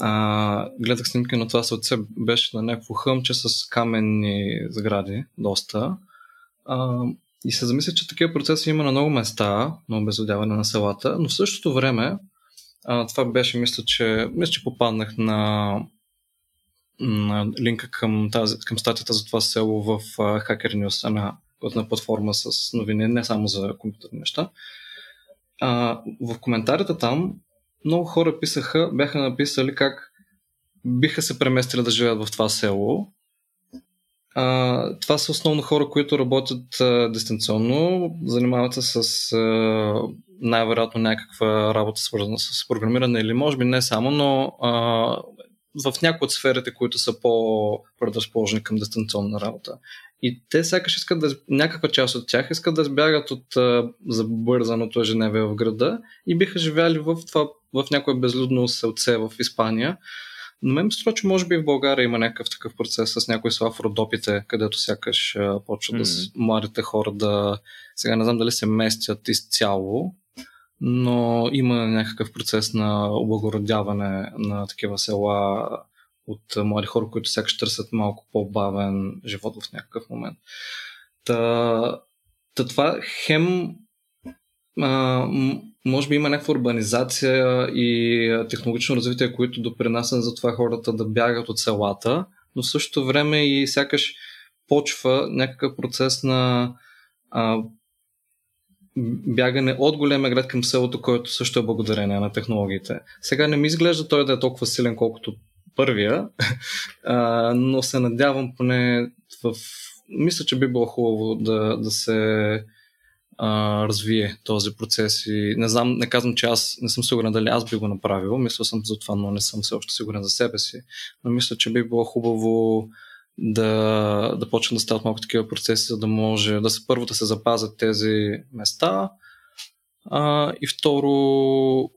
А, гледах снимки на това сърце, беше на някакво хъмче с каменни сгради, доста. А, и се замисля, че такива процеси има на много места на обезлюдяване на селата, но в същото време а, това беше, мисля, че, мисля, че попаднах на, на линка към, тази, към статията за това село в uh, Hacker News, една, една платформа с новини, не само за компютърни неща. А, в коментарите там много хора писаха, бяха написали как биха се преместили да живеят в това село. А, това са основно хора, които работят а, дистанционно, занимават се с а, най-вероятно някаква работа свързана с програмиране или може би не само, но а, в някои от сферите, които са по-предразположени към дистанционна работа. И те сякаш искат да, някаква част от тях искат да избягат от а, забързаното ежедневие в града и биха живяли в, това, в някое безлюдно селце в Испания. Но мен струва, че може би в България има някакъв такъв процес с някои в Родопите, където сякаш а, почват mm-hmm. да младите хора да... Сега не знам дали се местят изцяло, но има някакъв процес на облагородяване на такива села от млади хора, които сякаш търсят малко по-бавен живот в някакъв момент. Та, та това хем а, може би има някаква урбанизация и технологично развитие, които допринасят за това хората да бягат от селата, но в същото време и сякаш почва някакъв процес на а, бягане от големия град към селото, който също е благодарение на технологиите. Сега не ми изглежда той да е толкова силен, колкото първия, а, но се надявам поне в... Мисля, че би било хубаво да, да се а, развие този процес и не знам, не казвам, че аз не съм сигурен дали аз би го направил, мисля съм за това, но не съм все още сигурен за себе си, но мисля, че би било хубаво да, да почнат да стават малко такива процеси, за да може да се първо да се запазят тези места а, и второ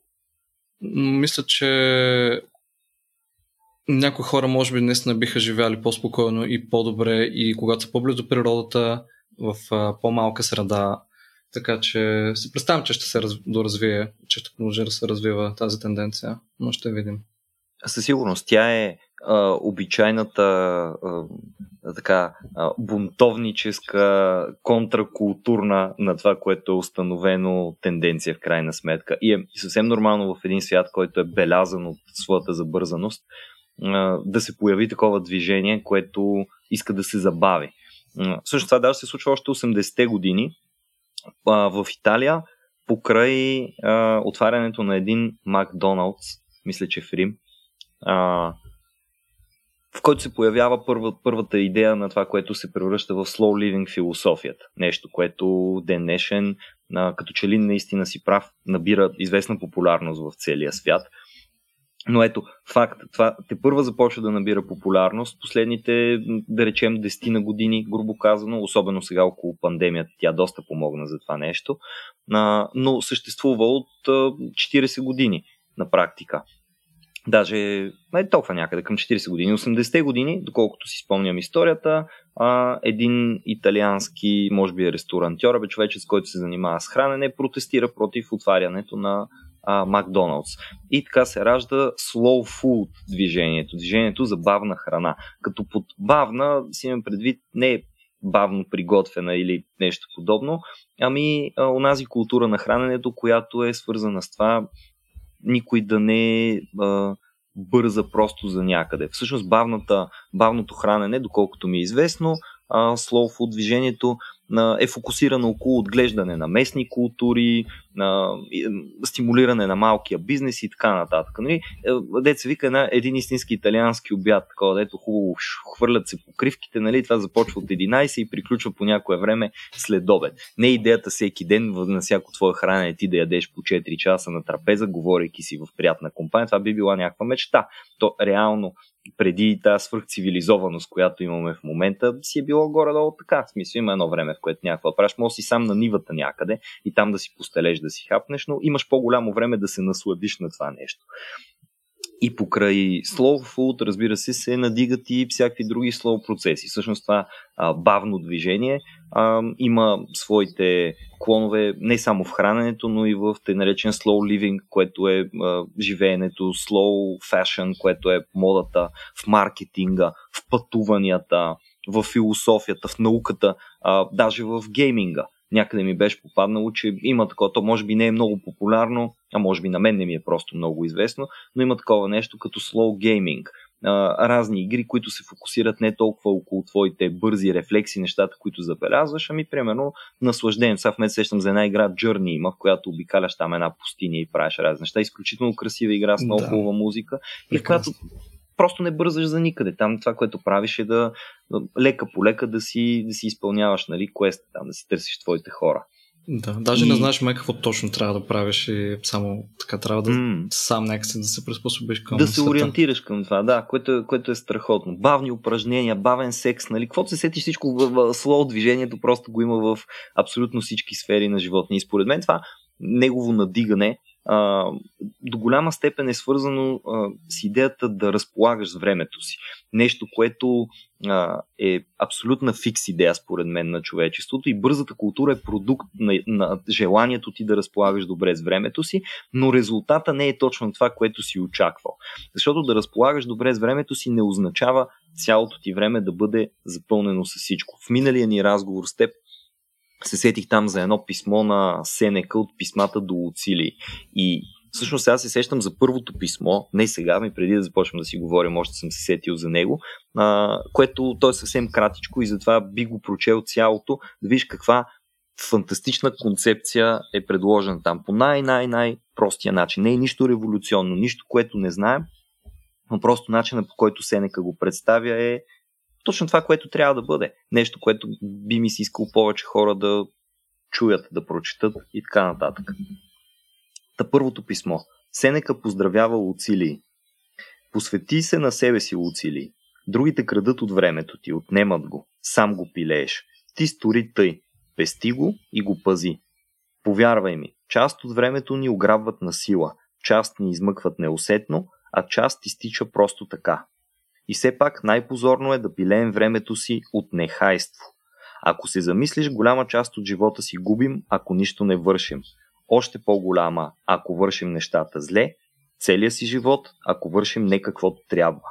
мисля, че някои хора може би наистина биха живяли по-спокойно и по-добре и когато са по-близо природата в а, по-малка среда. Така че се представям, че ще се раз... доразвие, че ще продължи да се развива тази тенденция, но ще видим. Със сигурност. Тя е а, обичайната а, така а, бунтовническа, контракултурна на това, което е установено тенденция в крайна сметка. И е съвсем нормално в един свят, който е белязан от своята забързаност, да се появи такова движение, което иска да се забави. Също това даже се случва още 80-те години в Италия, покрай отварянето на един Макдоналдс, мисля, че в Рим, в който се появява първа, първата идея на това, което се превръща в slow living философията. Нещо, което ден днешен, като че ли наистина си прав, набира известна популярност в целия свят – но ето, факт, това те първа започва да набира популярност. Последните, да речем, 10 на години, грубо казано, особено сега около пандемията, тя доста помогна за това нещо, но съществува от 40 години на практика. Даже не толкова някъде, към 40 години. 80-те години, доколкото си спомням историята, един италиански, може би ресторантьор, бе човечец, който се занимава с хранене, протестира против отварянето на а, Макдоналдс. И така се ражда slow food движението, движението за бавна храна. Като под бавна си имам предвид не е бавно приготвена или нещо подобно, ами а, онази култура на храненето, която е свързана с това никой да не е бърза просто за някъде. Всъщност бавната, бавното хранене, доколкото ми е известно, а, slow food движението е фокусирано около отглеждане на местни култури, на стимулиране на малкия бизнес и така нататък. Нали? Е, деца вика една, един истински италиански обяд, такова, дето хубаво хвърлят се покривките, нали? това започва от 11 и приключва по някое време след обед. Не идеята всеки ден на всяко твое хранене ти да ядеш по 4 часа на трапеза, говорейки си в приятна компания. Това би била някаква мечта. То реално преди тази свръхцивилизованост, която имаме в момента, си е било горе-долу така. В смисъл има едно време, в което някаква правиш, може си сам на нивата някъде и там да си постелеш да си хапнеш, но имаш по-голямо време да се насладиш на това нещо. И покрай slow food, разбира се, се надигат и всякакви други slow процеси. Всъщност това а, бавно движение а, има своите клонове не само в храненето, но и в тъй наречен slow living, което е а, живеенето, slow fashion, което е модата в маркетинга, в пътуванията, в философията, в науката, а, даже в гейминга някъде ми беше попаднало, че има такова, то може би не е много популярно, а може би на мен не ми е просто много известно, но има такова нещо като slow gaming. а, разни игри, които се фокусират не толкова около твоите бързи рефлекси, нещата, които забелязваш, ами примерно наслаждение. Сега в мен сещам за една игра Journey има, в която обикаляш там една пустиня и правиш разни неща. Изключително красива игра с много да. хубава музика и в която просто не бързаш за никъде. Там това, което правиш е да лека по лека да си, да си изпълняваш нали, квеста, там да си търсиш твоите хора. Да, даже и... не знаеш май какво точно трябва да правиш и само така трябва да mm. сам някакси да се приспособиш към Да се ориентираш към това, да, което, което е страхотно. Бавни упражнения, бавен секс, нали, каквото се сети всичко в слоу движението просто го има в абсолютно всички сфери на живота. И според мен това негово надигане а, до голяма степен е свързано а, с идеята да разполагаш с времето си. Нещо, което а, е абсолютна фикс идея, според мен, на човечеството и бързата култура е продукт на, на желанието ти да разполагаш добре с времето си, но резултата не е точно това, което си очаквал. Защото да разполагаш добре с времето си не означава цялото ти време да бъде запълнено с всичко. В миналия ни разговор с теб се сетих там за едно писмо на Сенека от писмата до Уцили. И всъщност сега се сещам за първото писмо, не сега, ми преди да започнем да си говорим, още съм се сетил за него, а, което то е съвсем кратичко и затова би го прочел цялото, да видиш каква фантастична концепция е предложена там по най-най-най простия начин. Не е нищо революционно, нищо, което не знаем, но просто начинът по който Сенека го представя е точно това, което трябва да бъде. Нещо, което би ми се искало повече хора да чуят, да прочитат и така нататък. Та първото писмо. Сенека поздравява Луцилий. Посвети се на себе си, Луцилий. Другите крадат от времето ти, отнемат го. Сам го пилееш. Ти стори тъй. Пести го и го пази. Повярвай ми, част от времето ни ограбват на сила, част ни измъкват неусетно, а част изтича просто така. И все пак най-позорно е да пилеем времето си от нехайство. Ако се замислиш, голяма част от живота си губим, ако нищо не вършим. Още по-голяма, ако вършим нещата зле, целия си живот, ако вършим не каквото трябва.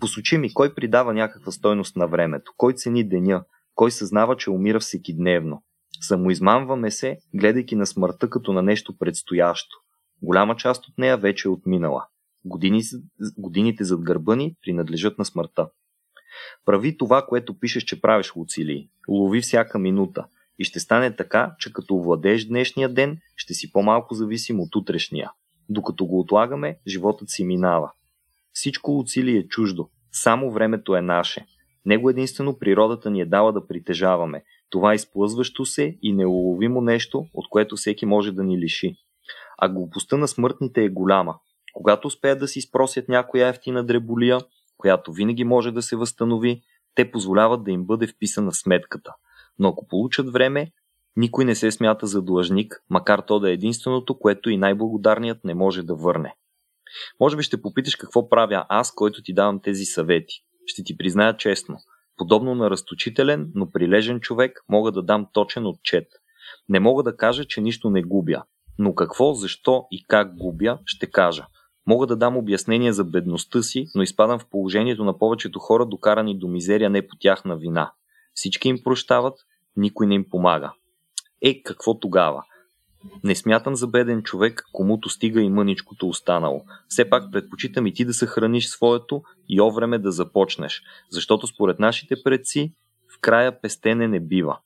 Посочи ми, кой придава някаква стойност на времето, кой цени деня, кой съзнава, че умира всекидневно. Самоизмамваме се, гледайки на смъртта като на нещо предстоящо. Голяма част от нея вече е отминала. Години, годините зад гърба ни принадлежат на смъртта. Прави това, което пишеш, че правиш, Луцилий. Лови всяка минута. И ще стане така, че като овладееш днешния ден, ще си по-малко зависим от утрешния. Докато го отлагаме, животът си минава. Всичко Луцилий е чуждо. Само времето е наше. Него единствено природата ни е дала да притежаваме. Това изплъзващо се и неуловимо нещо, от което всеки може да ни лиши. А глупостта на смъртните е голяма. Когато успеят да си изпросят някоя ефтина дреболия, която винаги може да се възстанови, те позволяват да им бъде вписана сметката. Но ако получат време, никой не се смята за длъжник, макар то да е единственото, което и най-благодарният не може да върне. Може би ще попиташ какво правя аз, който ти давам тези съвети. Ще ти призная честно. Подобно на разточителен, но прилежен човек, мога да дам точен отчет. Не мога да кажа, че нищо не губя. Но какво, защо и как губя, ще кажа – Мога да дам обяснение за бедността си, но изпадам в положението на повечето хора, докарани до мизерия не по тяхна вина. Всички им прощават, никой не им помага. Е, какво тогава? Не смятам за беден човек, комуто стига и мъничкото останало. Все пак предпочитам и ти да съхраниш своето и о време да започнеш, защото според нашите предци в края пестене не бива.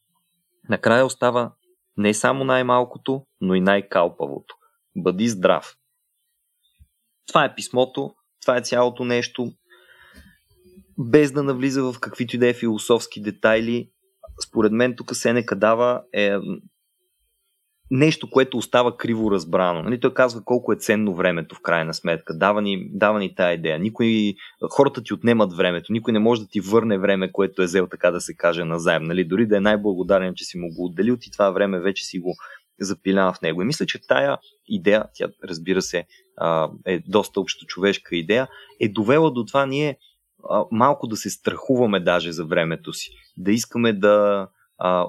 Накрая остава не само най-малкото, но и най-калпавото. Бъди здрав! Това е писмото, това е цялото нещо. Без да навлиза в каквито и да е философски детайли, според мен тук Сенека дава е нещо, което остава криво разбрано. Нали, той казва колко е ценно времето в крайна сметка. Дава ни, дава ни тая идея. Никой, хората ти отнемат времето. Никой не може да ти върне време, което е взел така да се каже назаем. Нали, дори да е най-благодарен, че си му го отделил, ти това време вече си го запилява в него. И мисля, че тая идея, тя разбира се е доста общо човешка идея, е довела до това ние малко да се страхуваме даже за времето си. Да искаме да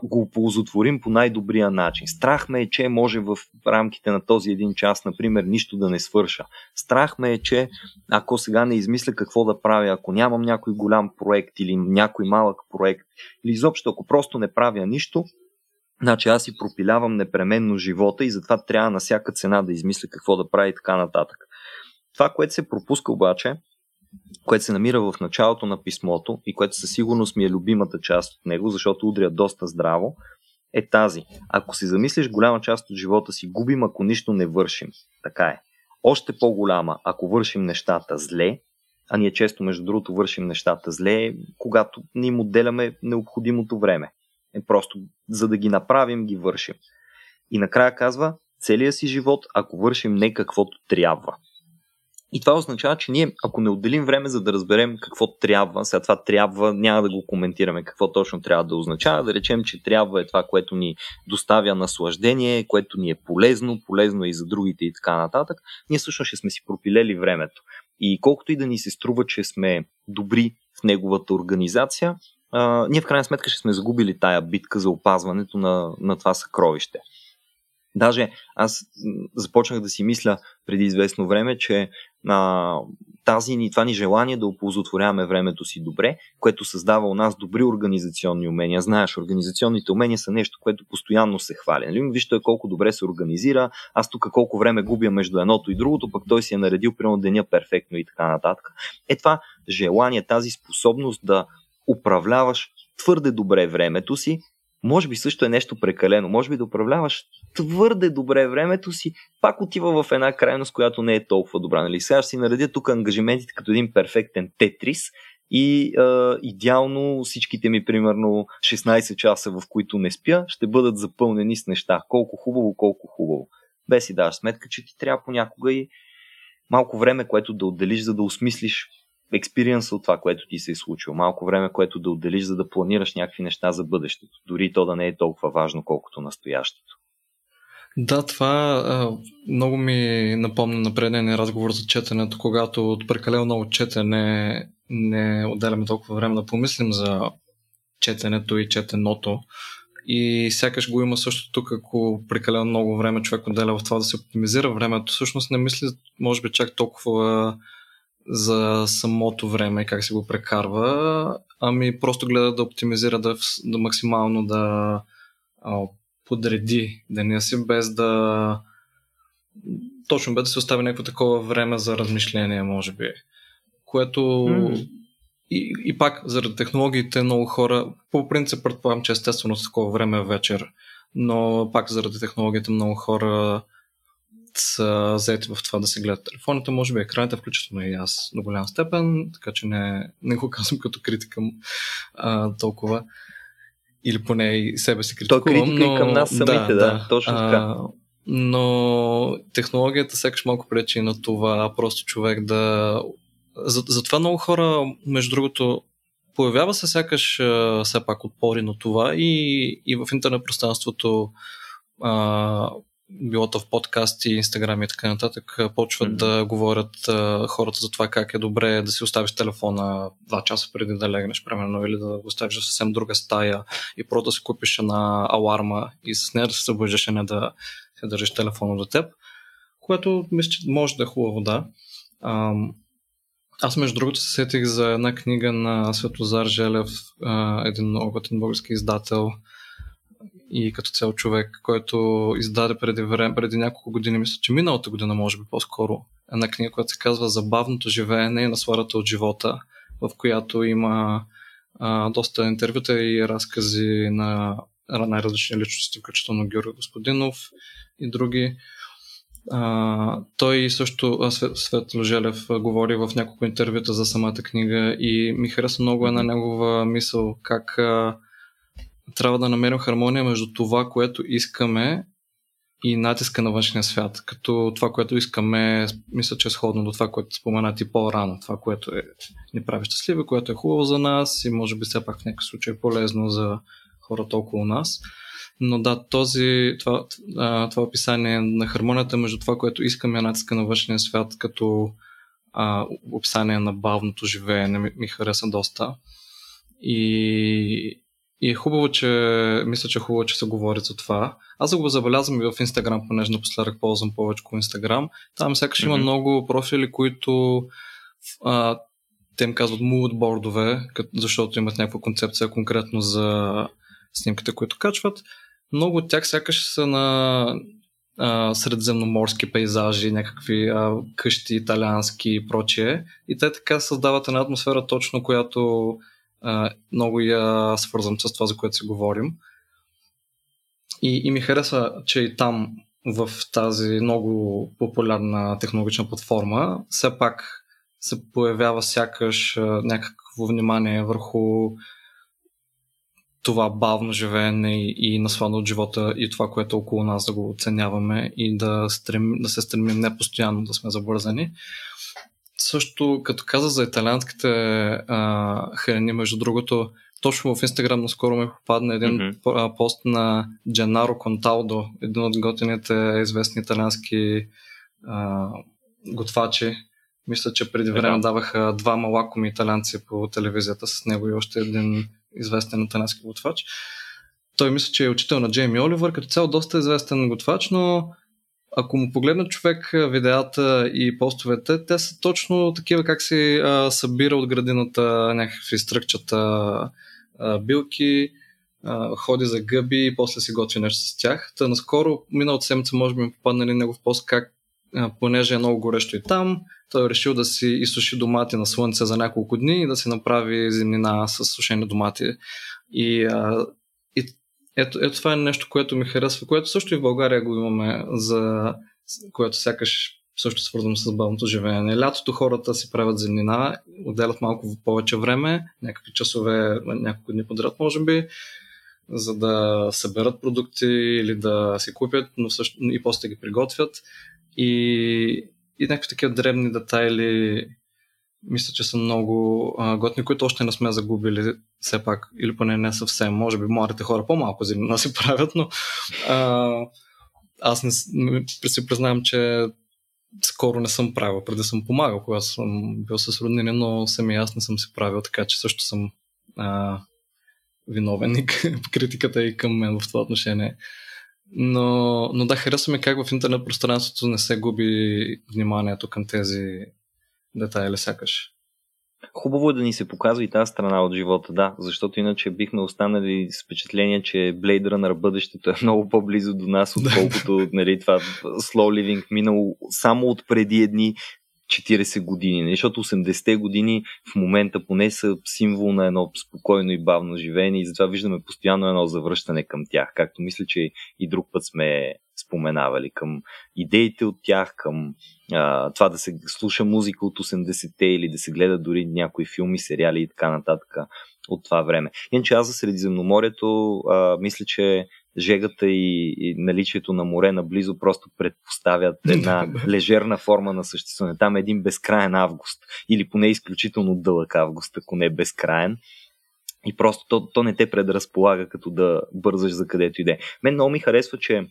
го оползотворим по най-добрия начин. Страх ме е, че може в рамките на този един час, например, нищо да не свърша. Страх ме е, че ако сега не измисля какво да правя, ако нямам някой голям проект или някой малък проект, или изобщо ако просто не правя нищо, Значи аз си пропилявам непременно живота и затова трябва на всяка цена да измисля какво да прави и така нататък. Това, което се пропуска обаче, което се намира в началото на писмото и което със сигурност ми е любимата част от него, защото удря доста здраво, е тази. Ако си замислиш, голяма част от живота си губим, ако нищо не вършим. Така е. Още по-голяма, ако вършим нещата зле, а ние често, между другото, вършим нещата зле, когато ни им отделяме необходимото време. Е просто, за да ги направим, ги вършим. И накрая казва, целият си живот, ако вършим не каквото трябва. И това означава, че ние, ако не отделим време за да разберем какво трябва, сега това трябва, няма да го коментираме какво точно трябва да означава, да речем, че трябва е това, което ни доставя наслаждение, което ни е полезно, полезно е и за другите и така нататък, ние всъщност ще сме си пропилели времето. И колкото и да ни се струва, че сме добри в неговата организация, а, ние в крайна сметка ще сме загубили тая битка за опазването на, на това съкровище. Даже аз започнах да си мисля преди известно време, че а, тази ни, това ни желание да оползотворяваме времето си добре, което създава у нас добри организационни умения. Знаеш, организационните умения са нещо, което постоянно се хваля. Нали? Виж той колко добре се организира, аз тук колко време губя между едното и другото, пък той си е наредил примерно деня перфектно и така нататък. Е това желание, тази способност да управляваш твърде добре времето си, може би също е нещо прекалено. Може би да управляваш твърде добре времето си, пак отива в една крайност, която не е толкова добра. Нали? Сега ще си наредя тук ангажиментите като един перфектен тетрис и а, идеално всичките ми примерно 16 часа, в които не спя, ще бъдат запълнени с неща. Колко хубаво, колко хубаво. Без си даваш сметка, че ти трябва понякога и малко време, което да отделиш, за да осмислиш експириенса от това, което ти се е случило. Малко време, което да отделиш, за да планираш някакви неща за бъдещето. Дори то да не е толкова важно, колкото настоящето. Да, това много ми напомня на предния разговор за четенето, когато от прекалено много четене не отделяме толкова време да помислим за четенето и четеното. И сякаш го има също тук, ако прекалено много време човек отделя в това да се оптимизира времето, всъщност не мисли, може би, чак толкова за самото време, как се го прекарва, ами просто гледа да оптимизира, да, да максимално да а, подреди деня си, без да точно без да се остави някакво такова време за размишление, може би. Което mm. и, и пак заради технологиите много хора, по принцип предполагам, че естествено с такова време е вечер, но пак заради технологиите много хора заети в това да се гледат телефоните, може би екраните, включително и аз до голям степен, така че не, не го казвам като критика а, толкова. Или поне и себе си критикувам. То критика но... и към нас самите, да, да, да точно така. А, но технологията сякаш малко пречи на това, просто човек да... Затова за много хора, между другото, появява се сякаш все пак отпори на това и, и в интернет пространството а, било то в подкасти, инстаграм и така нататък, почват mm-hmm. да говорят а, хората за това как е добре да си оставиш телефона два часа преди да легнеш, примерно, или да го оставиш в съвсем друга стая и просто да си купиш една аларма и с нея да се събуждаш, а не да се държиш телефона до теб, което мисля, че може да е хубаво, да. А, аз, между другото, се сетих за една книга на Светозар Желев, един много български издател, и като цял човек, който издаде преди време, преди няколко години, мисля, че миналата година, може би по-скоро, една книга, която се казва Забавното живеене и насладата от живота, в която има а, доста интервюта и разкази на най-различни личности, включително Георги Господинов и други. А, той също, Свет, Свет Ложелев, говори в няколко интервюта за самата книга и ми хареса много една негова мисъл, как а, трябва да намерим хармония между това, което искаме и натиска на външния свят. Като това, което искаме, мисля, че е сходно до това, което спомена ти по-рано. Това, което е, ни прави щастливи, което е хубаво за нас и може би все пак в някакъв случай е полезно за хората около нас. Но да, този, това, това описание на хармонията между това, което искаме натиска на външния свят, като а, описание на бавното живеене ми, ми хареса доста. И, и е хубаво, че мисля, че е хубаво, че се говори за това. Аз го забелязвам и в Инстаграм, понеже напоследък ползвам повече Инстаграм. Там сякаш mm-hmm. има много профили, които а, те им казват moodboardове, защото имат някаква концепция конкретно за снимките, които качват. Много от тях сякаш са на а, средземноморски пейзажи, някакви а, къщи италиански и прочие. И те така създават една атмосфера точно, която много я свързвам с това, за което си говорим. И, и ми харесва, че и там в тази много популярна технологична платформа все пак се появява сякаш някакво внимание върху това бавно живеене и, и насладно от живота и това, което е около нас да го оценяваме и да, стрем, да се стремим не постоянно да сме забързани. Също, като каза за италианските а, храни, между другото, точно в Инстаграм наскоро ми попадна един mm-hmm. пост на Дженаро Конталдо, един от готините известни италиански а, готвачи. Мисля, че преди време даваха двама лакоми италианци по телевизията с него и още един известен италиански готвач. Той мисля, че е учител на Джейми Оливър, като цяло доста известен готвач, но ако му погледна човек видеята и постовете, те са точно такива как си а, събира от градината някакви стръкчата а, билки, а, ходи за гъби и после си готви нещо с тях. Та наскоро, миналата седмица, може би ми попаднали негов пост как, а, понеже е много горещо и там, той е решил да си изсуши домати на слънце за няколко дни и да си направи зимнина с сушени домати. И, а, ето, ето това е нещо, което ми харесва, което също и в България го имаме, за което сякаш също свързвам с бавното живеене. Лятото хората си правят земнина, отделят малко повече време, някакви часове, няколко дни подряд, може би, за да съберат продукти или да си купят, но също и после ги приготвят. И, и някакви такива дребни детайли мисля, че са много а, готни, които още не сме загубили все пак, или поне не съвсем. Може би младите хора по-малко земнина си правят, но а, аз не, си признавам, че скоро не съм правил. Преди съм помагал, когато съм бил с роднини, но сами аз не съм си правил, така че също съм а, виновен и критиката и към мен в това отношение. Но, но да, харесва ми как в интернет пространството не се губи вниманието към тези детайли сякаш. Хубаво е да ни се показва и тази страна от живота, да, защото иначе бихме останали с впечатление, че Blade Runner бъдещето е много по-близо до нас, отколкото нали, това slow living минало само от преди едни 40 години, нали? защото 80-те години в момента поне са символ на едно спокойно и бавно живеене и затова виждаме постоянно едно завръщане към тях, както мисля, че и друг път сме споменавали, към идеите от тях, към а, това да се слуша музика от 80-те или да се гледа дори някои филми, сериали и така нататък от това време. Иначе аз за Средиземноморието а, мисля, че жегата и, и наличието на море наблизо просто предпоставят една лежерна форма на съществуване. Там е един безкрайен август или поне изключително дълъг август, ако не е безкрайен. И просто то, то не те предразполага като да бързаш за където иде. Мен много ми харесва, че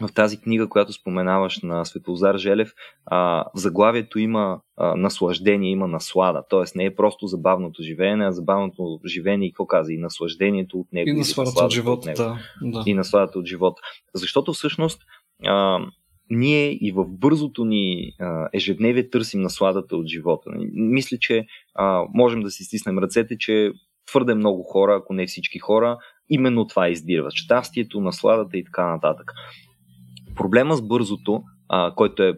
в тази книга, която споменаваш на Светозар Желев, а, в заглавието има а, наслаждение, има наслада. Тоест не е просто забавното живеене, а забавното живеене и какво каза? И наслаждението от него. И насладата от живота. От него. Да. И насладата от живота. Защото всъщност а, ние и в бързото ни а, ежедневие търсим насладата от живота. Мисля, че а, можем да си стиснем ръцете, че твърде много хора, ако не всички хора, именно това издирват. Щастието, насладата и така нататък. Проблема с бързото, а, който е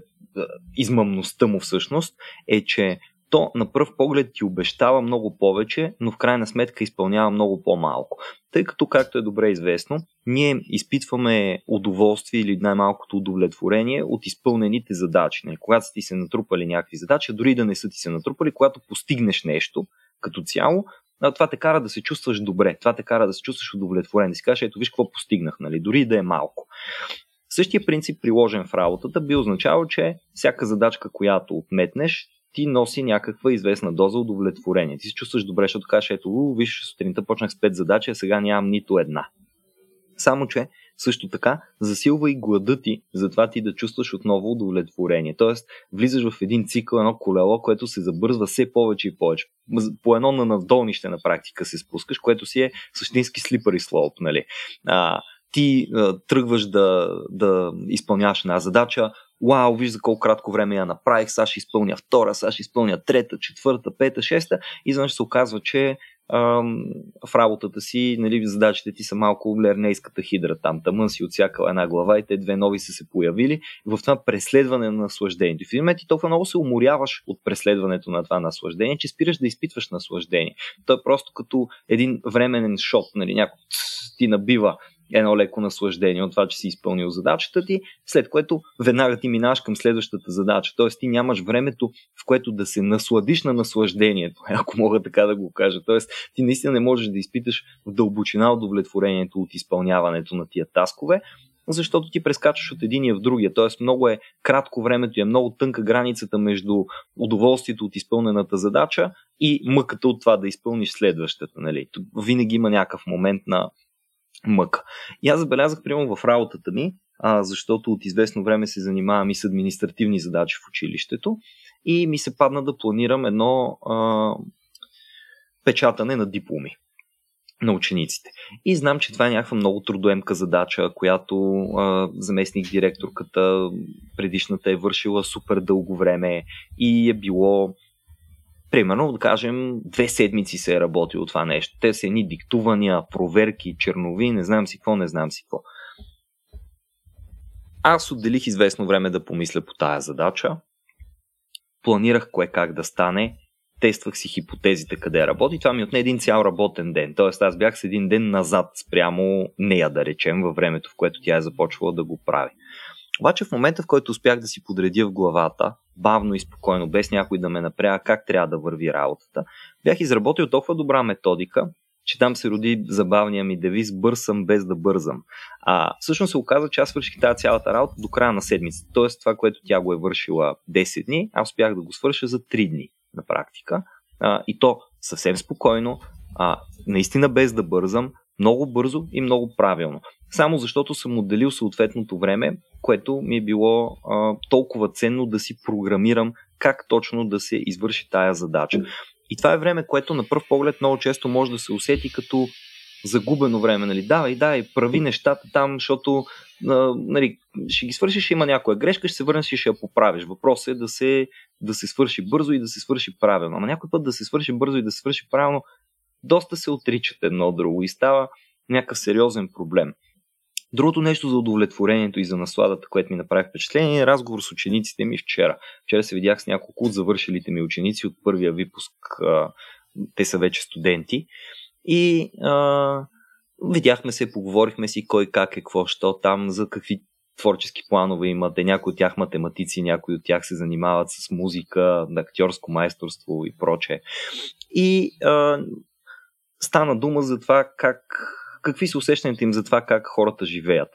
измъмността му всъщност, е, че то на пръв поглед ти обещава много повече, но в крайна сметка изпълнява много по-малко. Тъй като, както е добре известно, ние изпитваме удоволствие или най-малкото удовлетворение от изпълнените задачи. Не, когато са ти се натрупали някакви задачи, дори да не са ти се натрупали, когато постигнеш нещо като цяло, това те кара да се чувстваш добре, това те кара да се чувстваш удовлетворен, да си кажеш, ето виж какво постигнах, нали? дори да е малко. Същия принцип, приложен в работата, би означавал, че всяка задачка, която отметнеш, ти носи някаква известна доза удовлетворение. Ти се чувстваш добре, защото кажеш, ето, у, виж, сутринта почнах с пет задачи, а сега нямам нито една. Само, че също така засилва и глада ти, затова ти да чувстваш отново удовлетворение. Тоест, влизаш в един цикъл, едно колело, което се забързва все повече и повече. По едно на надолнище на практика се спускаш, което си е същински слипър и слоуп, нали? А, ти а, тръгваш да, да изпълняваш една задача, вау, виж за колко кратко време я направих, сега ще изпълня втора, сега ще изпълня трета, четвърта, пета, шеста, изведнъж се оказва, че в работата си, нали, задачите ти са малко лернейската хидра там. Тъмън си отсякал една глава и те две нови са се появили. В това преследване на наслаждението. В един момент ти толкова много се уморяваш от преследването на това наслаждение, че спираш да изпитваш наслаждение. То е просто като един временен шот, нали, някой ти набива едно леко наслаждение от това, че си изпълнил задачата ти, след което веднага ти минаваш към следващата задача. Тоест ти нямаш времето, в което да се насладиш на наслаждението, ако мога така да го кажа. Тоест ти наистина не можеш да изпиташ в дълбочина удовлетворението от изпълняването на тия таскове, защото ти прескачаш от единия в другия. Тоест много е кратко времето и е много тънка границата между удоволствието от изпълнената задача и мъката от това да изпълниш следващата. Нали? Винаги има някакъв момент на, мъка. И аз забелязах, примерно, в работата ми, а, защото от известно време се занимавам и с административни задачи в училището и ми се падна да планирам едно а, печатане на дипломи на учениците. И знам, че това е някаква много трудоемка задача, която а, заместник директорката предишната е вършила супер дълго време и е било примерно, да кажем, две седмици се е работило това нещо. Те са едни диктувания, проверки, чернови, не знам си какво, не знам си какво. Аз отделих известно време да помисля по тая задача. Планирах кое как да стане. Тествах си хипотезите къде работи. Това ми отне един цял работен ден. Тоест аз бях с един ден назад спрямо нея, да речем, във времето, в което тя е започвала да го прави. Обаче в момента, в който успях да си подредя в главата, бавно и спокойно, без някой да ме напряга как трябва да върви работата, бях изработил толкова добра методика, че там се роди забавния ми девиз бързам без да бързам. А всъщност се оказа, че аз свърших тази цялата работа до края на седмицата. Тоест това, което тя го е вършила 10 дни, аз успях да го свърша за 3 дни на практика. А, и то съвсем спокойно, а, наистина без да бързам, много бързо и много правилно. Само защото съм отделил съответното време, което ми е било а, толкова ценно да си програмирам как точно да се извърши тая задача. И това е време, което на пръв поглед много често може да се усети като загубено време. Нали? Давай, давай, прави нещата там, защото нали, ще ги свършиш, има някоя грешка, ще се върнеш и ще я поправиш. Въпросът е да се, да се свърши бързо и да се свърши правилно. Ама някой път да се свърши бързо и да се свърши правилно, доста се отричат едно от друго и става някакъв сериозен проблем. Другото нещо за удовлетворението и за насладата, което ми направи впечатление е разговор с учениците ми вчера. Вчера се видях с няколко от завършилите ми ученици от първия випуск. Те са вече студенти. И а, видяхме се, поговорихме си кой как е, какво, що там, за какви творчески планове имате. Някои от тях математици, някои от тях се занимават с музика, актьорско майсторство и прочее. И а, стана дума за това как какви са усещанията им за това как хората живеят.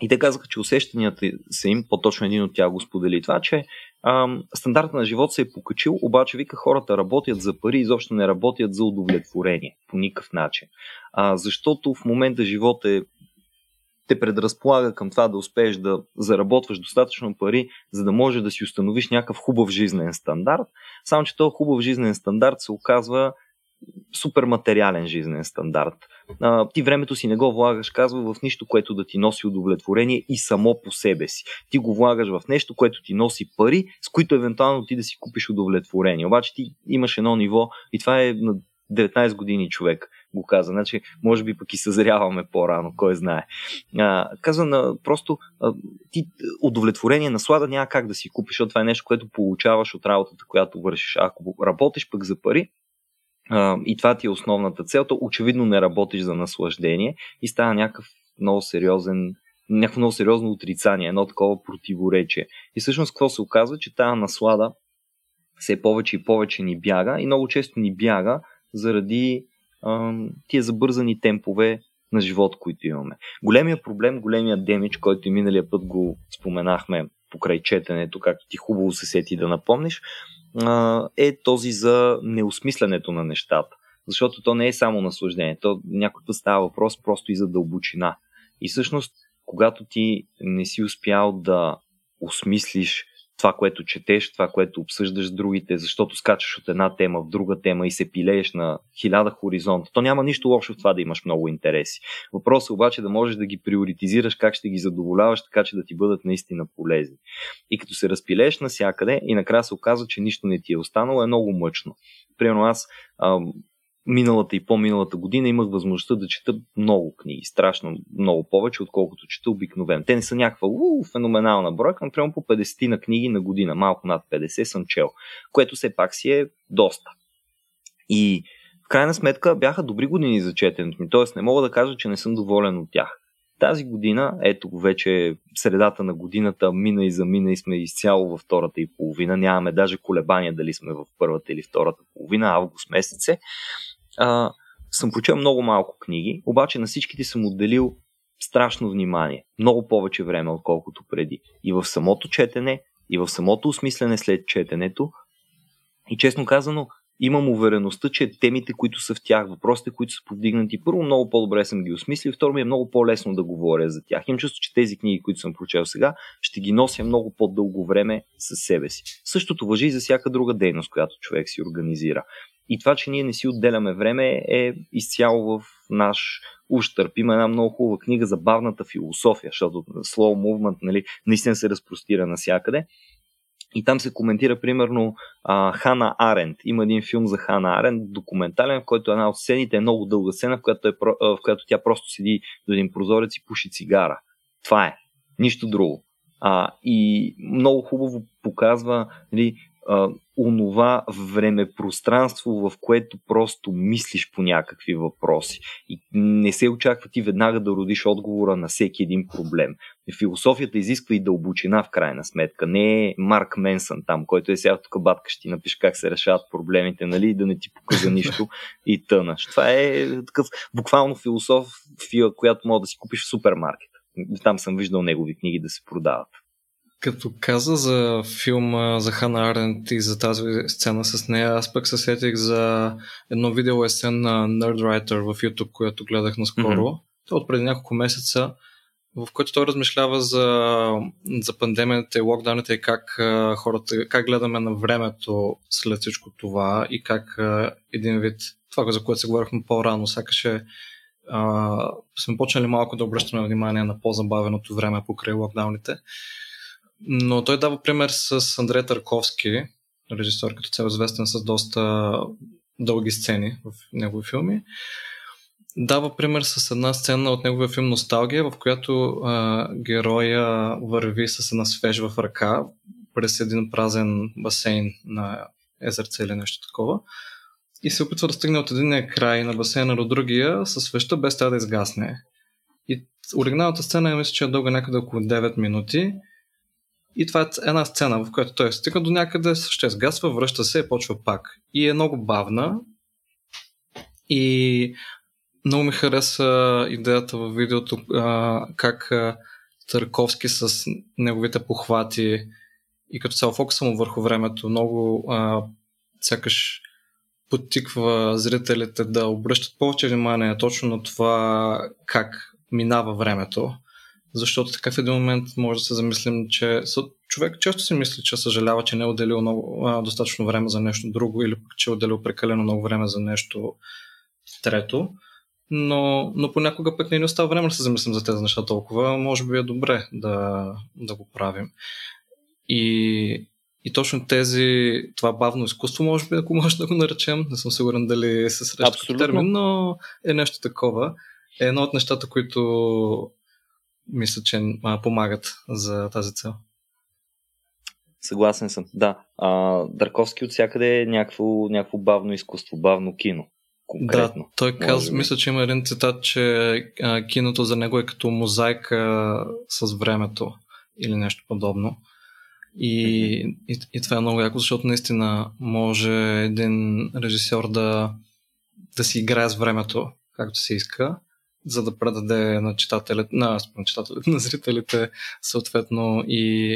И те казаха, че усещанията са им, по-точно един от тях го сподели това, че ам, стандарта на живот се е покачил, обаче вика хората работят за пари, изобщо не работят за удовлетворение по никакъв начин. А, защото в момента живот е те предразполага към това да успееш да заработваш достатъчно пари, за да можеш да си установиш някакъв хубав жизнен стандарт. Само, че този хубав жизнен стандарт се оказва супер материален жизнен стандарт. А, ти времето си не го влагаш, казва, в нищо, което да ти носи удовлетворение и само по себе си. Ти го влагаш в нещо, което ти носи пари, с които евентуално ти да си купиш удовлетворение. Обаче ти имаш едно ниво и това е на 19 години човек го каза. Значи, може би пък и съзряваме по-рано, кой знае. А, казва на просто а, ти удовлетворение, наслада няма как да си купиш, защото това е нещо, което получаваш от работата, която вършиш. Ако работиш пък за пари, а, и това ти е основната цел, то очевидно не работиш за наслаждение и става някакъв много сериозен някакво много сериозно отрицание, едно такова противоречие. И всъщност какво се оказва, че тази наслада все повече и повече ни бяга и много често ни бяга заради а, тия забързани темпове на живот, които имаме. Големия проблем, големия демидж, който и миналия път го споменахме покрай четенето, както ти хубаво се сети да напомниш, е този за неосмислянето на нещата. Защото то не е само наслаждение, то някой път става въпрос просто и за дълбочина. И всъщност, когато ти не си успял да осмислиш това, което четеш, това, което обсъждаш с другите, защото скачаш от една тема в друга тема и се пилееш на хиляда хоризонта. То няма нищо лошо в това да имаш много интереси. Въпросът е обаче да можеш да ги приоритизираш, как ще ги задоволяваш, така че да ти бъдат наистина полезни. И като се разпилееш навсякъде и накрая се оказва, че нищо не ти е останало, е много мъчно. Примерно аз миналата и по-миналата година имах възможността да чета много книги, страшно много повече, отколкото чета обикновено. Те не са някаква уу, феноменална бройка, но примерно по 50 на книги на година, малко над 50 съм чел, което все пак си е доста. И в крайна сметка бяха добри години за четенето ми, т.е. не мога да кажа, че не съм доволен от тях. Тази година, ето вече средата на годината, мина и замина и сме изцяло във втората и половина. Нямаме даже колебания дали сме в първата или втората половина, август месец а, съм прочел много малко книги, обаче на всичките съм отделил страшно внимание. Много повече време, отколкото преди. И в самото четене, и в самото осмислене след четенето. И честно казано, имам увереността, че темите, които са в тях, въпросите, които са повдигнати, първо много по-добре съм ги осмислил, второ ми е много по-лесно да говоря за тях. Имам чувство, че тези книги, които съм прочел сега, ще ги нося много по-дълго време със себе си. Същото въжи и за всяка друга дейност, която човек си организира. И това, че ние не си отделяме време е изцяло в наш ущърп. Има една много хубава книга за бавната философия, защото slow movement нали, наистина се разпростира навсякъде. И там се коментира примерно Хана Аренд. Има един филм за Хана Аренд, документален, в който една от сцените е много дълга сцена, в която, е, в която тя просто седи до един прозорец и пуши цигара. Това е. Нищо друго. А, и много хубаво показва нали, а, онова време-пространство, в което просто мислиш по някакви въпроси. И не се очаква ти веднага да родиш отговора на всеки един проблем. Философията изисква и дълбочина в крайна сметка. Не е Марк Менсън там, който е сега тук батка, ще ти напише как се решават проблемите, нали, да не ти показа нищо и тънаш. Това е такъв буквално философия, която мога да си купиш в супермаркет. Там съм виждал негови книги да се продават. Като каза за филма за Хана Арент и за тази сцена с нея, аз пък се сетих за едно видео есен на Nerdwriter в YouTube, което гледах наскоро. Mm-hmm. То от преди няколко месеца, в който той размишлява за, за пандемията и локдауните и как хората, как гледаме на времето след всичко това и как един вид, това за което се говорихме по-рано, сякаше а, сме почнали малко да обръщаме внимание на по-забавеното време покрай локдауните. Но той дава пример с Андрей Тарковски, режисьор като цяло известен с доста дълги сцени в негови филми. Дава пример с една сцена от неговия филм Носталгия, в която а, героя върви с една свеж в ръка през един празен басейн на езерце или нещо такова и се опитва да стигне от един край на басейна до другия със свеща без тя да изгасне. И оригиналната сцена е, мисля, че е дълга някъде около 9 минути и това е една сцена, в която той стига до някъде, ще сгасва, връща се и почва пак. И е много бавна. И много ми хареса идеята в видеото а, как а, Търковски с неговите похвати и като цяло фокуса му върху времето много а, сякаш подтиква зрителите да обръщат повече внимание точно на това как минава времето защото така в един момент може да се замислим, че човек често си мисли, че съжалява, че не е отделил много, а, достатъчно време за нещо друго или че е отделил прекалено много време за нещо трето. Но, но понякога пък не ни остава време да се замислим за тези неща толкова. Може би е добре да, да го правим. И, и точно тези, това бавно изкуство, може би, ако може да го наречем, не съм сигурен дали се среща като термин, но е нещо такова. Е едно от нещата, които мисля, че помагат за тази цел. Съгласен съм, да. А, Дърковски от всякъде е някакво, някакво бавно изкуство, бавно кино. Конкретно, да, той казва, мисля, че има един цитат, че а, киното за него е като мозайка с времето или нещо подобно. И, mm-hmm. и, и това е много яко, защото наистина може един режисьор да, да си играе с времето, както се иска, за да предаде на читателите, на, на, читателите, на зрителите съответно и,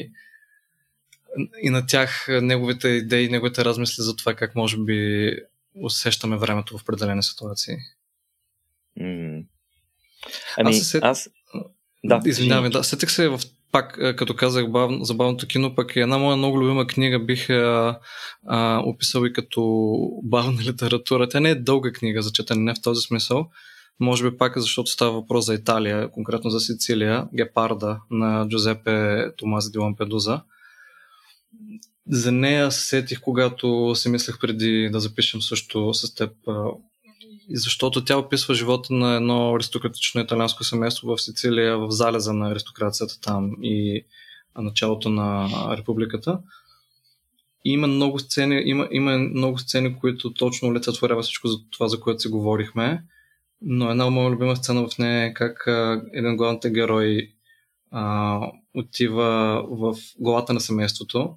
и на тях неговите идеи, неговите размисли за това как може би усещаме времето в определени ситуации. Mm. Ами, аз, сет... аз... Да, Извинявай, да, сетих се в пак, като казах бав... за бавното кино, пък е една моя много любима книга бих а, а, описал и като бавна литература. Тя не е дълга книга за четене, не в този смисъл, може би пак защото става въпрос за Италия, конкретно за Сицилия, Гепарда на Джузепе Томас Ди Лампедуза. За нея сетих, когато си мислех преди да запишем също с теб защото тя описва живота на едно аристократично италианско семейство в Сицилия, в залеза на аристокрацията там и началото на републиката. Има много сцени, има, има много сцени, които точно олицетворява всичко за това, за което си говорихме. Но една моя любима сцена в нея е как а, един главните герой а, отива в главата на семейството,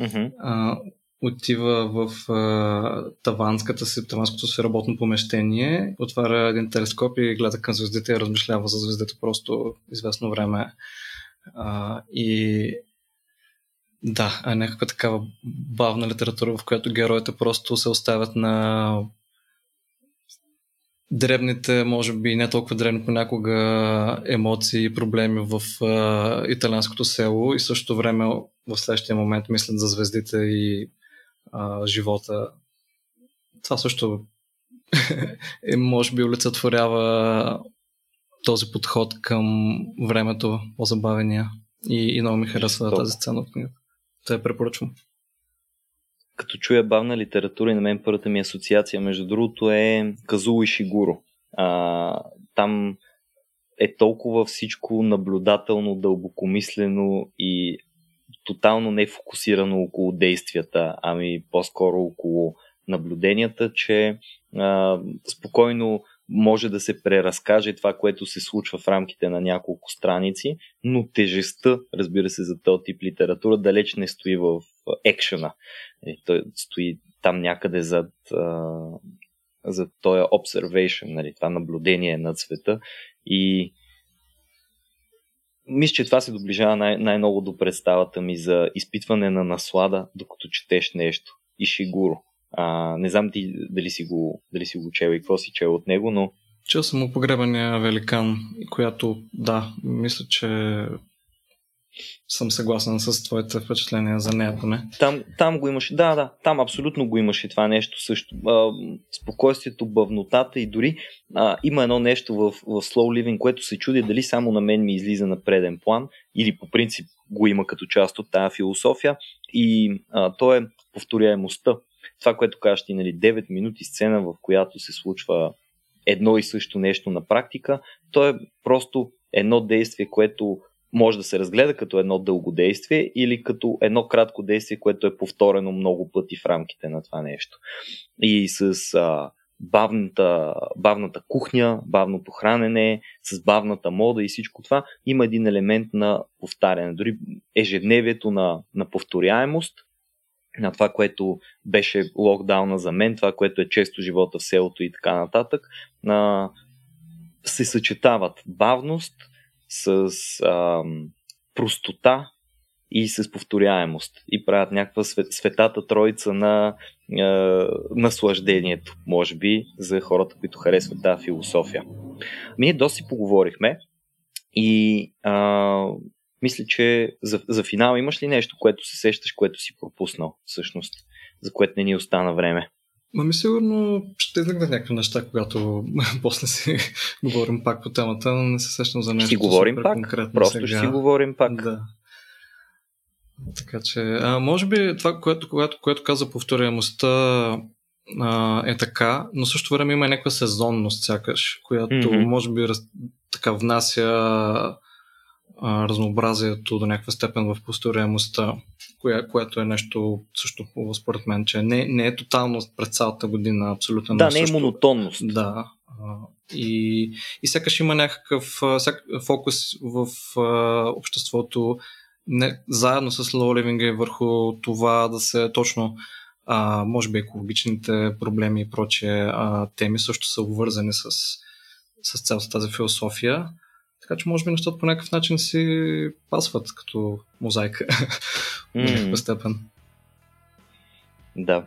Mm-hmm. а, отива в а, таванската си, таванското си работно помещение, отваря един телескоп и гледа към звездите и размишлява за звездите просто известно време. А, и да, а някаква такава бавна литература, в която героите просто се оставят на дребните, може би не толкова дребни понякога емоции и проблеми в а, италианското село и също време в следващия момент мислят за звездите и а, живота. Това също е, може би олицетворява този подход към времето, озабавения. И, и много ми харесва тази сцена от книгата. Те препоръчвам. Като чуя бавна литература и на мен първата ми асоциация, между другото, е Казуло и Шигуро. А, там е толкова всичко наблюдателно, дълбокомислено и тотално не фокусирано около действията, ами по-скоро около наблюденията, че а, спокойно може да се преразкаже това, което се случва в рамките на няколко страници, но тежестта, разбира се, за този тип литература далеч не стои в екшена. Е, той стои там някъде зад, зад този observation, нали, това наблюдение над света и мисля, че това се доближава най- най-много до представата ми за изпитване на наслада, докато четеш нещо. И Шигуро. А, не знам ти дали си го, дали си го чел и какво си чел от него, но... Чел съм погребания Великан, която, да, мисля, че съм съгласен с твоите впечатления за нея поне. Там, там го имаше, да, да, там абсолютно го имаше това нещо също. А, спокойствието, бавнотата и дори а, има едно нещо в, в Slow Living, което се чуди дали само на мен ми излиза на преден план или по принцип го има като част от тази философия и а, то е повторяемостта. Това, което кажеш ти, нали, 9 минути сцена, в която се случва едно и също нещо на практика, то е просто едно действие, което може да се разгледа като едно дълго действие или като едно кратко действие, което е повторено много пъти в рамките на това нещо. И с а, бавната, бавната кухня, бавното хранене, с бавната мода и всичко това, има един елемент на повтаряне. Дори ежедневието на, на повторяемост, на това, което беше локдауна за мен, това, което е често живота в селото и така нататък, на, се съчетават бавност, с а, простота и с повторяемост и правят някаква свет, светата троица на а, наслаждението, може би, за хората, които харесват тази философия. Ние доста си поговорихме и а, мисля, че за, за финал имаш ли нещо, което се сещаш, което си пропуснал всъщност, за което не ни остана време? Ами сигурно ще излегнат някакви неща, когато после си говорим пак по темата, но не се сещам за нещо. Ще говорим пак, просто сега. ще си говорим пак. Да. Така че, а, може би това, което, което, което каза повторяемостта а, е така, но също време има някаква сезонност, сякаш, която mm-hmm. може би раз, така внася а, разнообразието до някаква степен в повторяемостта коя, което е нещо също хубаво според мен, че не, не е тотално през цялата година абсолютно. Да, не е монотонност. Да. И, и сякаш има някакъв всяк, фокус в а, обществото, не, заедно с low living върху това да се точно а, може би екологичните проблеми и прочие а, теми също са обвързани с, с цялата тази философия. Така че може би нещата по някакъв начин си пасват като мозайка mm. в някаква степен. Да.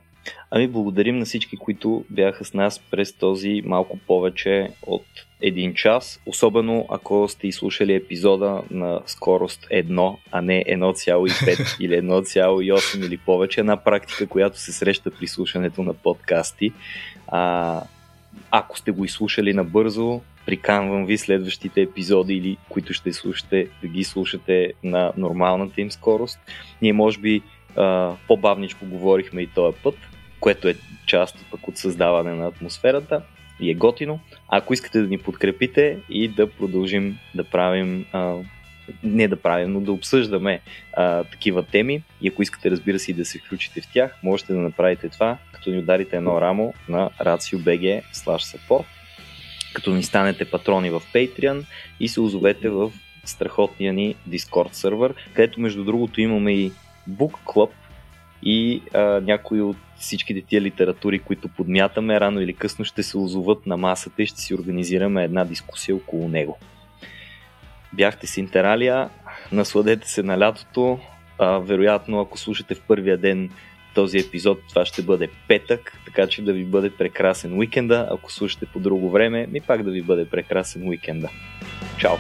Ами благодарим на всички, които бяха с нас през този малко повече от един час, особено ако сте изслушали епизода на скорост 1, а не 1,5 или 1,8 или повече. Една практика, която се среща при слушането на подкасти. А, ако сте го изслушали набързо, приканвам ви следващите епизоди или които ще слушате, да ги слушате на нормалната им скорост. Ние може би а, по-бавничко говорихме и този път, което е част пък от създаване на атмосферата. и е готино. Ако искате да ни подкрепите и да продължим да правим а, не да правим, но да обсъждаме а, такива теми и ако искате разбира се и да се включите в тях, можете да направите това, като ни ударите едно рамо на racio.bg support, като ни станете патрони в Patreon и се озовете в страхотния ни Discord сервер, където между другото имаме и Book Club и а, някои от всичките тия литератури, които подмятаме, рано или късно ще се озоват на масата и ще си организираме една дискусия около него. Бяхте с Интералия, насладете се на лятото, а, вероятно ако слушате в първия ден този епизод, това ще бъде петък, така че да ви бъде прекрасен уикенда, ако слушате по друго време, ми пак да ви бъде прекрасен уикенда. Чао!